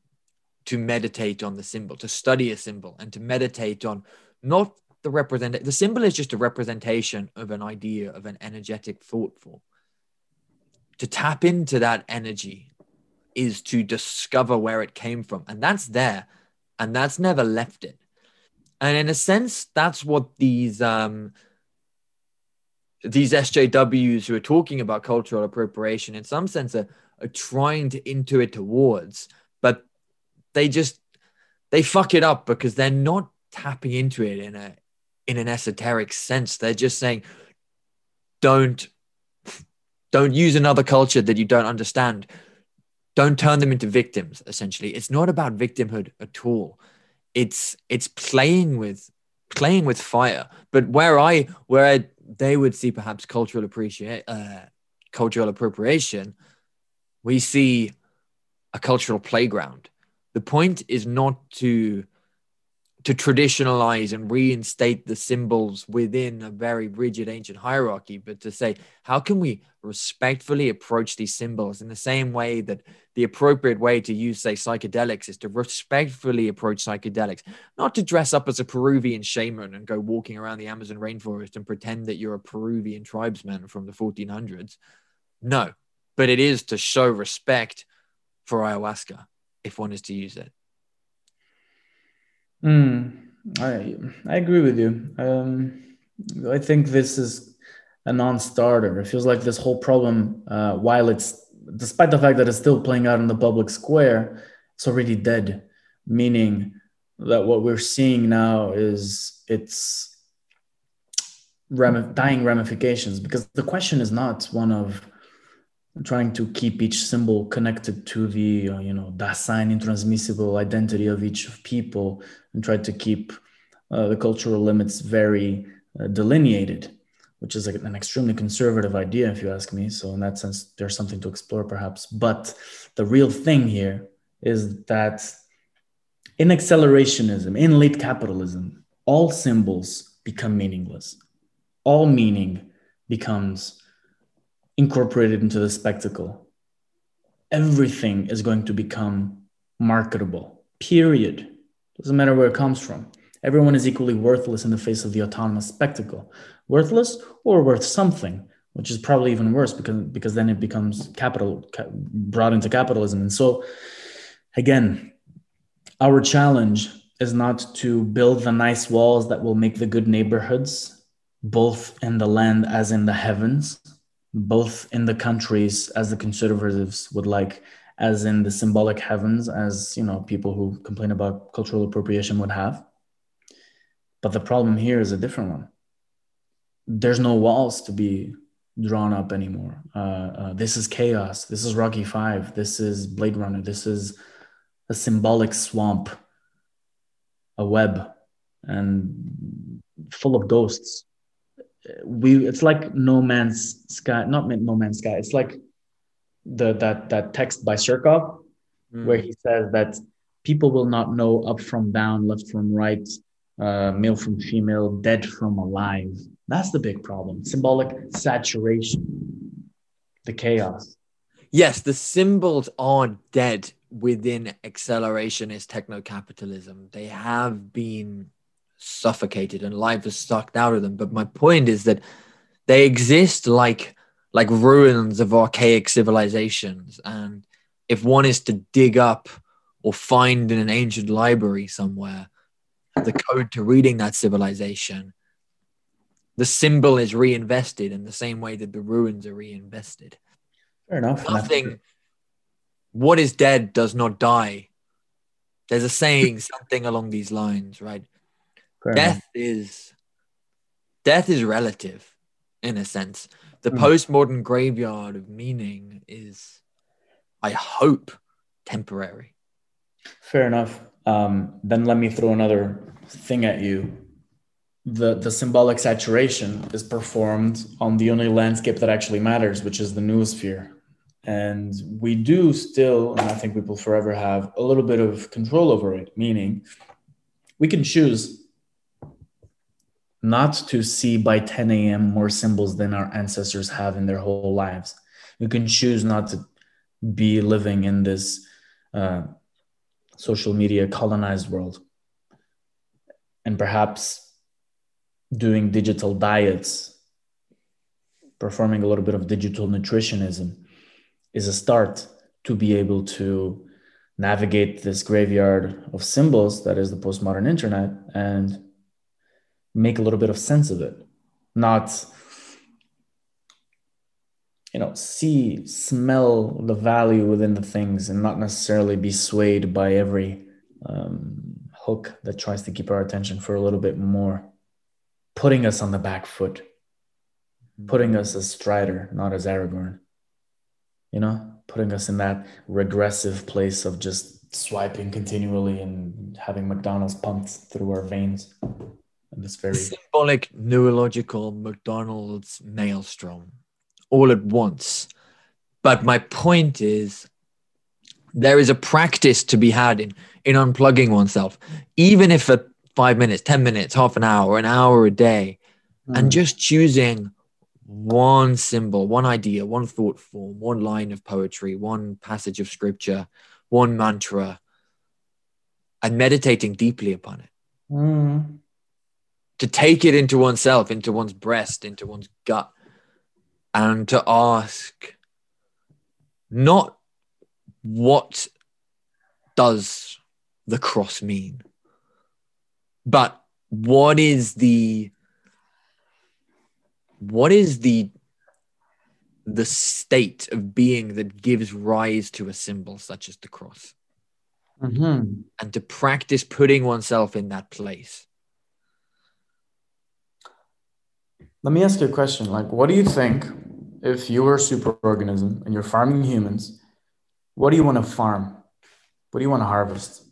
to meditate on the symbol, to study a symbol, and to meditate on not the represent the symbol is just a representation of an idea of an energetic thought form to tap into that energy is to discover where it came from. And that's there. And that's never left it. And in a sense, that's what these um, these SJWs who are talking about cultural appropriation, in some sense, are, are trying to intuit towards, but they just they fuck it up because they're not tapping into it in a in an esoteric sense. They're just saying, don't don't use another culture that you don't understand. Don't turn them into victims, essentially. It's not about victimhood at all. It's it's playing with playing with fire. But where I where I, they would see perhaps cultural appreciate uh, cultural appropriation, we see a cultural playground. The point is not to to traditionalize and reinstate the symbols within a very rigid ancient hierarchy, but to say, how can we respectfully approach these symbols in the same way that the appropriate way to use, say, psychedelics is to respectfully approach psychedelics, not to dress up as a Peruvian shaman and go walking around the Amazon rainforest and pretend that you're a Peruvian tribesman from the 1400s. No, but it is to show respect for ayahuasca if one is to use it. Mm, I I agree with you. Um, I think this is a non-starter. It feels like this whole problem, uh, while it's despite the fact that it's still playing out in the public square, it's already dead. Meaning that what we're seeing now is it's dying ramifications. Because the question is not one of trying to keep each symbol connected to the uh, you know Dasein intransmissible identity of each of people and try to keep uh, the cultural limits very uh, delineated which is an extremely conservative idea if you ask me. So in that sense there's something to explore perhaps. But the real thing here is that in accelerationism in late capitalism all symbols become meaningless. All meaning becomes incorporated into the spectacle. Everything is going to become marketable, period. Doesn't matter where it comes from. Everyone is equally worthless in the face of the autonomous spectacle. Worthless or worth something, which is probably even worse because, because then it becomes capital brought into capitalism. And so, again, our challenge is not to build the nice walls that will make the good neighborhoods, both in the land as in the heavens, both in the countries as the conservatives would like as in the symbolic heavens as you know people who complain about cultural appropriation would have. But the problem here is a different one. There's no walls to be drawn up anymore. Uh, uh, this is chaos. This is rocky 5 this is blade runner. This is a symbolic swamp a web and full of ghosts we it's like no man's sky not no man's sky. It's like the that that text by Surkov mm. where he says that people will not know up from down left from right uh, male from female dead from alive. That's the big problem. Symbolic saturation. The chaos. Yes the symbols are dead within accelerationist techno-capitalism. They have been suffocated and life is sucked out of them. But my point is that they exist like like ruins of archaic civilizations. And if one is to dig up or find in an ancient library somewhere the code to reading that civilization, the symbol is reinvested in the same way that the ruins are reinvested. Fair enough. Nothing. What is dead does not die. There's a saying, something along these lines, right? Fair death enough. is death is relative in a sense. The Mm. postmodern graveyard of meaning is, I hope, temporary. Fair enough. Um, then let me throw another thing at you. The the symbolic saturation is performed on the only landscape that actually matters, which is the noosphere. And we do still, and I think we will forever have a little bit of control over it, meaning we can choose not to see by 10 a.m. more symbols than our ancestors have in their whole lives. We can choose not to be living in this uh, social media colonized world and perhaps doing digital diets performing a little bit of digital nutritionism is a start to be able to navigate this graveyard of symbols that is the postmodern internet and make a little bit of sense of it. Not you know see smell the value within the things and not necessarily be swayed by every um, hook that tries to keep our attention for a little bit more. Putting us on the back foot. Putting us as strider not as aragorn. You know putting us in that regressive place of just swiping continually and having mcdonald's pumped through our veins and this very symbolic neurological McDonald's maelstrom all at once. But my point is there is a practice to be had in in unplugging oneself, even if for five minutes, 10 minutes, half an hour, an hour a day, and Mm. just choosing one symbol, one idea, one thought form, one line of poetry, one passage of scripture, one mantra, and meditating deeply upon it Mm. To take it into oneself, into one's breast, into one's gut, and to ask not what does the cross mean, but what is the what is the the state of being that gives rise to a symbol such as the cross Mhm. and to practice putting oneself in that place Let me ask you a question. Like, what do you think if you were a superorganism and you're farming humans? What do you want to farm? What do you want to harvest?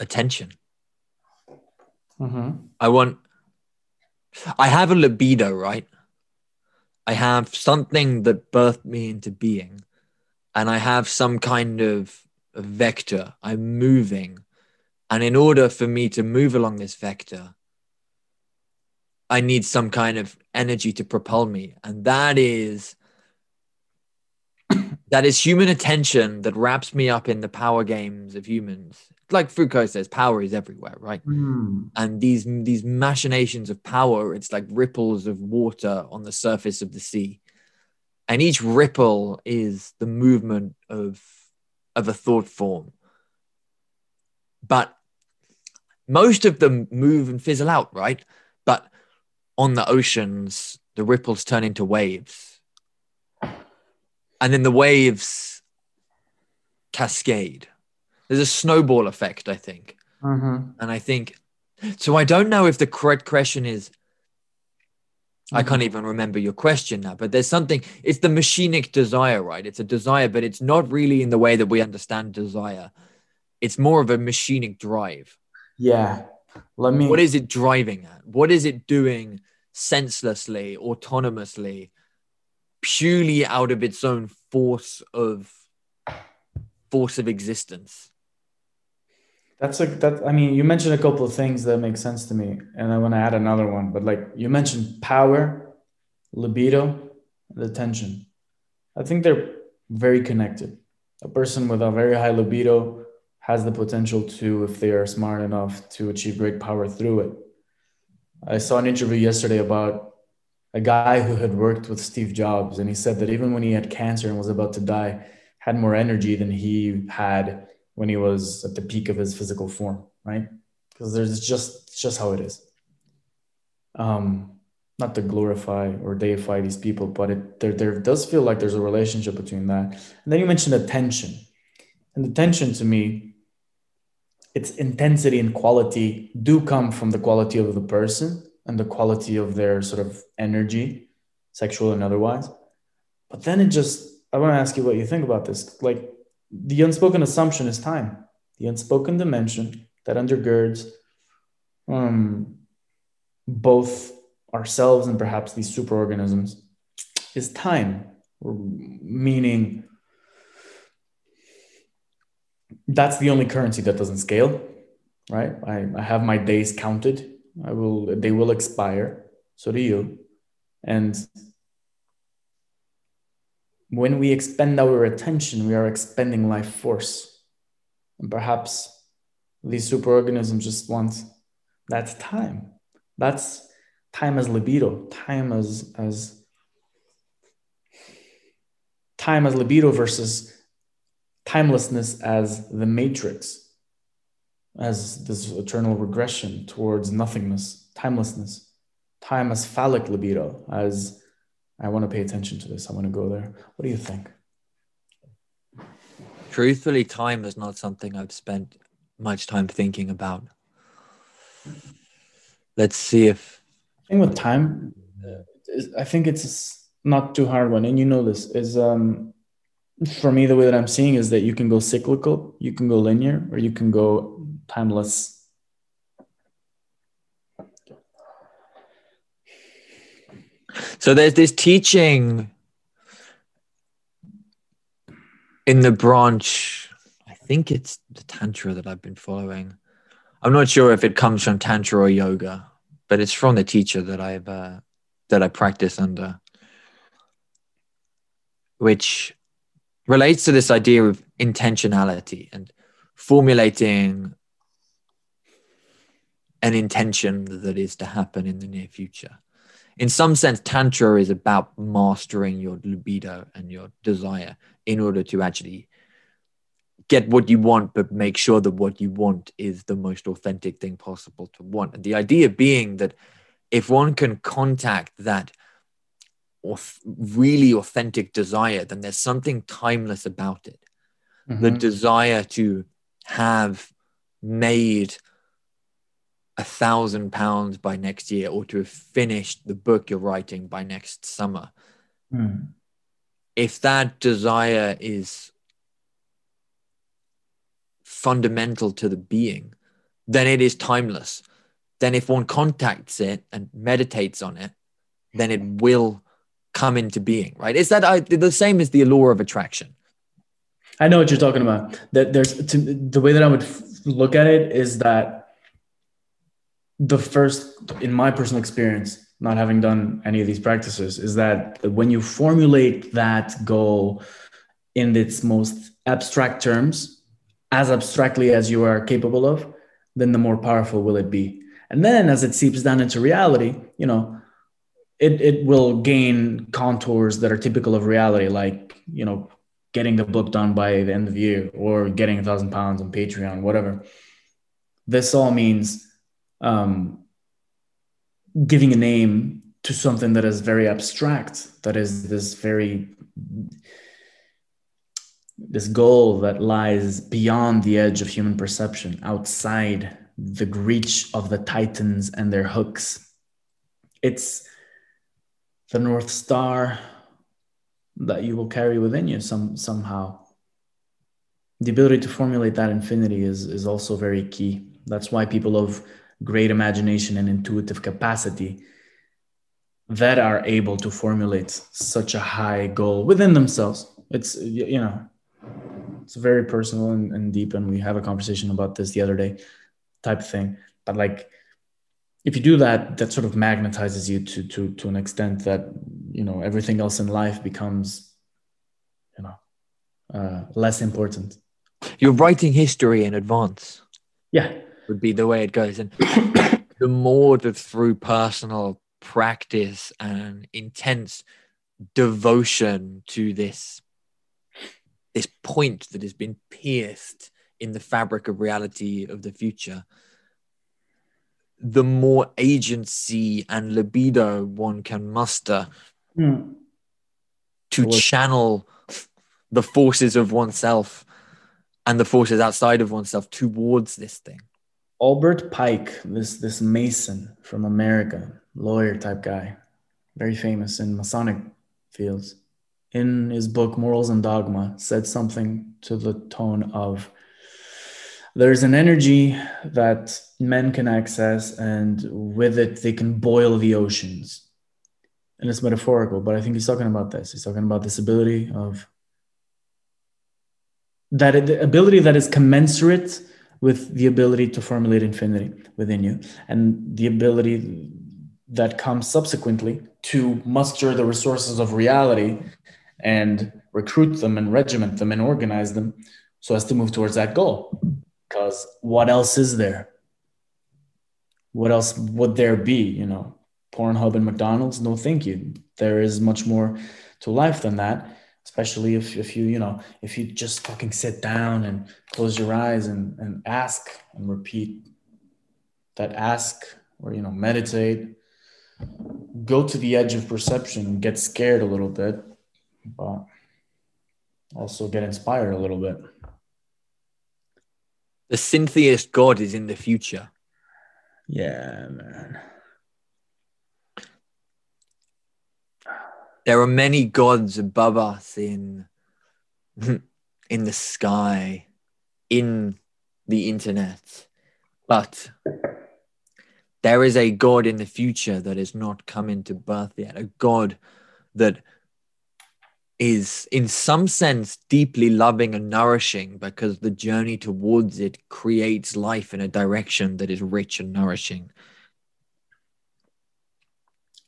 attention Mm-hmm. I want, I have a libido, right? I have something that birthed me into being, and I have some kind of vector. I'm moving. And in order for me to move along this vector, I need some kind of energy to propel me. And that is, that is human attention that wraps me up in the power games of humans. Like Foucault says, power is everywhere, right? Hmm. and these these machinations of power it's like ripples of water on the surface of the sea and each ripple is the movement of of a thought form but most of them move and fizzle out right but on the oceans the ripples turn into waves and then the waves cascade there's a snowball effect i think Mm-hmm. and I think so. I don't know if the correct question is. I can't even remember your question now, but there's something. It's the machinic desire, right? It's a desire, but it's not really in the way that we understand desire. It's more of a machinic drive. Yeah. Let me. What is it driving at? What is it doing senselessly, autonomously, purely out of its own force of force of existence? That's a that. I mean, you mentioned a couple of things that make sense to me, and I want to add another one. But like you mentioned, power, libido, the tension. I think they're very connected. A person with a very high libido has the potential to, if they are smart enough, to achieve great power through it. I saw an interview yesterday about a guy who had worked with Steve Jobs, and he said that even when he had cancer and was about to die, had more energy than he had when he was at the peak of his physical form, right? Because there's just just how it is. Um, not to glorify or deify these people, but it there, there does feel like there's a relationship between that. And then you mentioned attention. And attention to me, its intensity and quality do come from the quality of the person and the quality of their sort of energy, sexual and otherwise. But then it just, I want to ask you what you think about this. Like the unspoken assumption is time, the unspoken dimension that undergirds um, both ourselves and perhaps these superorganisms is time, meaning that's the only currency that doesn't scale, right? I, I have my days counted. I will they will expire. So do you. And when we expend our attention, we are expending life force. And perhaps these superorganisms just want that time. That's time as libido, time as as time as libido versus timelessness as the matrix, as this eternal regression towards nothingness, timelessness, time as phallic libido, as I want to pay attention to this, I want to go there. What do you think? Truthfully, time is not something I've spent much time thinking about. Let's see if. thing with time, I think it's not too hard one, and you know this is um, for me the way that I'm seeing is that you can go cyclical, you can go linear, or you can go timeless. So there's this teaching in the branch I think it's the tantra that I've been following. I'm not sure if it comes from tantra or yoga, but it's from the teacher that I've uh, that I practice under, which relates to this idea of intentionality and formulating an intention that is to happen in the near future. In some sense, Tantra is about mastering your libido and your desire in order to actually get what you want, but make sure that what you want is the most authentic thing possible to want. And the idea being that if one can contact that really authentic desire, then there's something timeless about it. Mm-hmm. The desire to have made a thousand pounds by next year or to have finished the book you're writing by next summer. Mm. If that desire is fundamental to the being, then it is timeless. Then, if one contacts it and meditates on it, then it will come into being, right? Is that uh, the same as the law of attraction? I know what you're talking about. That there's to, the way that I would look at it is that the first, in my personal experience, not having done any of these practices, is that when you formulate that goal in its most abstract terms, as abstractly as you are capable of, then the more powerful will it be. And then as it seeps down into reality, you know, it, it will gain contours that are typical of reality, like, you know, getting the book done by the end of the year or getting a thousand pounds on Patreon, whatever. This all means um, giving a name to something that is very abstract, that is this very this goal that lies beyond the edge of human perception, outside the reach of the titans and their hooks. It's the North Star that you will carry within you some, somehow. The ability to formulate that infinity is, is also very key. That's why people of great imagination and intuitive capacity that are able to formulate such a high goal within themselves. It's, you know, it's very personal and, and deep and we have a conversation about this the other day type thing but like if you do that that sort of magnetizes you to to to an extent that you know everything else in life becomes you know uh, less important. You're writing history in advance. Yeah. Would be the way it goes. And the more that through personal practice and intense devotion to this this point that has been pierced in the fabric of reality of the future the more agency and libido one can muster Hmm. to Well- channel the forces of oneself and the forces outside of oneself towards this thing. Albert Pike, this this Mason from America, lawyer type guy, very famous in Masonic fields, in his book Morals and Dogma, said something to the tone of there's an energy that men can access, and with it they can boil the oceans. And it's metaphorical, but I think he's talking about this. He's talking about this ability of that the ability that is commensurate with the ability to formulate infinity within you and the ability that comes subsequently to muster the resources of reality and recruit them and regiment them and organize them so as to move towards that goal because what else is there? What else would there be you know? Pornhub and mcdonald's no thank you. There is much more to life than that especially if, if you you know if you just fucking sit down and close your eyes and, and ask and repeat that ask or you know meditate. Go to the edge of perception get scared a little bit but also get inspired a little bit The syntheist God is in the future. yeah man There are many gods above us in in the sky, in the internet, but there is a God in the future that has not come into birth yet. A God that is, in some sense, deeply loving and nourishing because the journey towards it creates life in a direction that is rich and nourishing.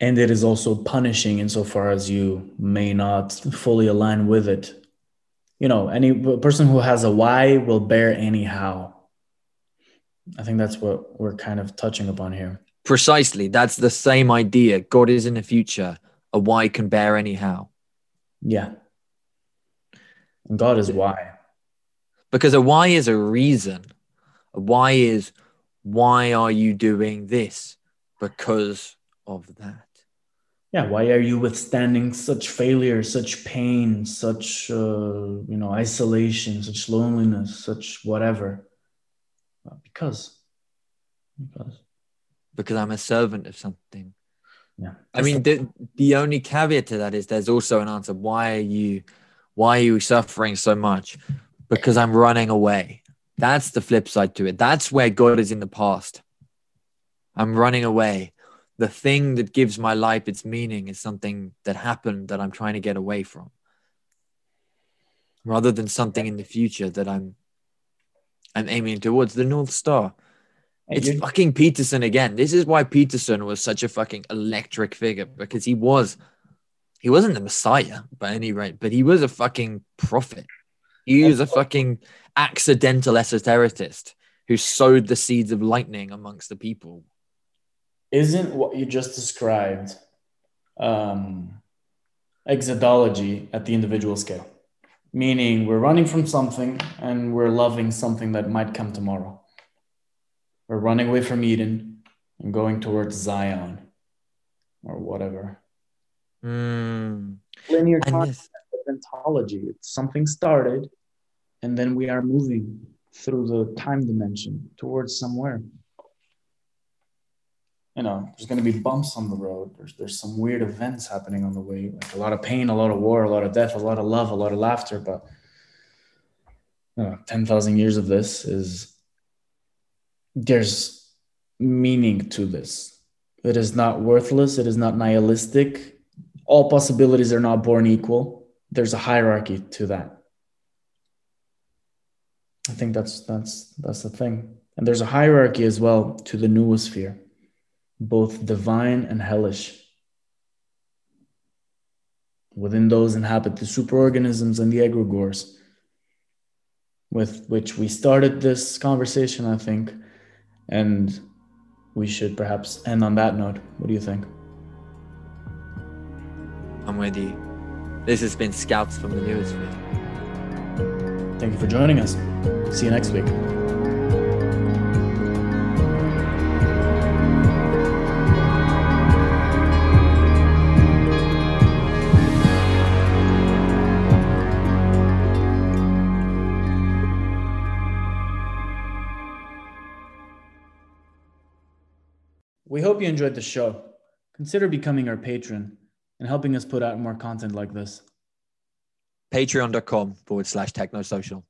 and it is also punishing insofar as you may not fully align with it you know any person who has a why will bear anyhow i think that's what we're kind of touching upon here Precisely. That's the same idea. God is in the future. A why can bear anyhow. Yeah and god is why Because a why is a reason. A why is why are you doing this? Because of that. yeah why are you withstanding such failure such pain such uh, you know isolation such loneliness such whatever Well, because because Because I'm a servant of something. Yeah I mean, the, the only caveat to that is there's also an answer. Why are you why are you suffering so much? Because I'm running away. That's the flip side to it. That's where God is in the past. I'm running away. The thing that gives my life its meaning is something that happened that I'm trying to get away from. Rather than something in the future that I'm I'm aiming towards the North Star. It's You- fucking Peterson again. This is why Peterson was such a fucking electric figure because he was, he wasn't the Messiah by any rate, but he was a fucking prophet. He was a fucking accidental esotericist who sowed the seeds of lightning amongst the people. isn't what you just described um, eschatology at the individual scale meaning we're running from something and we're loving something that might come tomorrow we're running away from eden and going towards zion or whatever. Mm. linear And this, ontology it's something started and then we are moving through the time dimension towards somewhere. You know there's going to be bumps on the road. There's there's some weird events happening on the way like a lot of pain a lot of war a lot of death a lot of love a lot of laughter but you know, 10,000 years of this is there's meaning to this. It is not worthless. It is not nihilistic. All possibilities are not born equal. There's a hierarchy to that. I think that's that's that's the thing. And there's a hierarchy as well to the noosphere both divine and hellish. Within those inhabit the superorganisms and the egregores with which we started this conversation i think and we should perhaps end on that note what do you think I'm with you. This has been Scouts from the Noosphere. thank you for joining us see you next week hope you enjoyed the show. Consider becoming our patron and helping us put out more content like this. Patreon.com forward slash technosocial.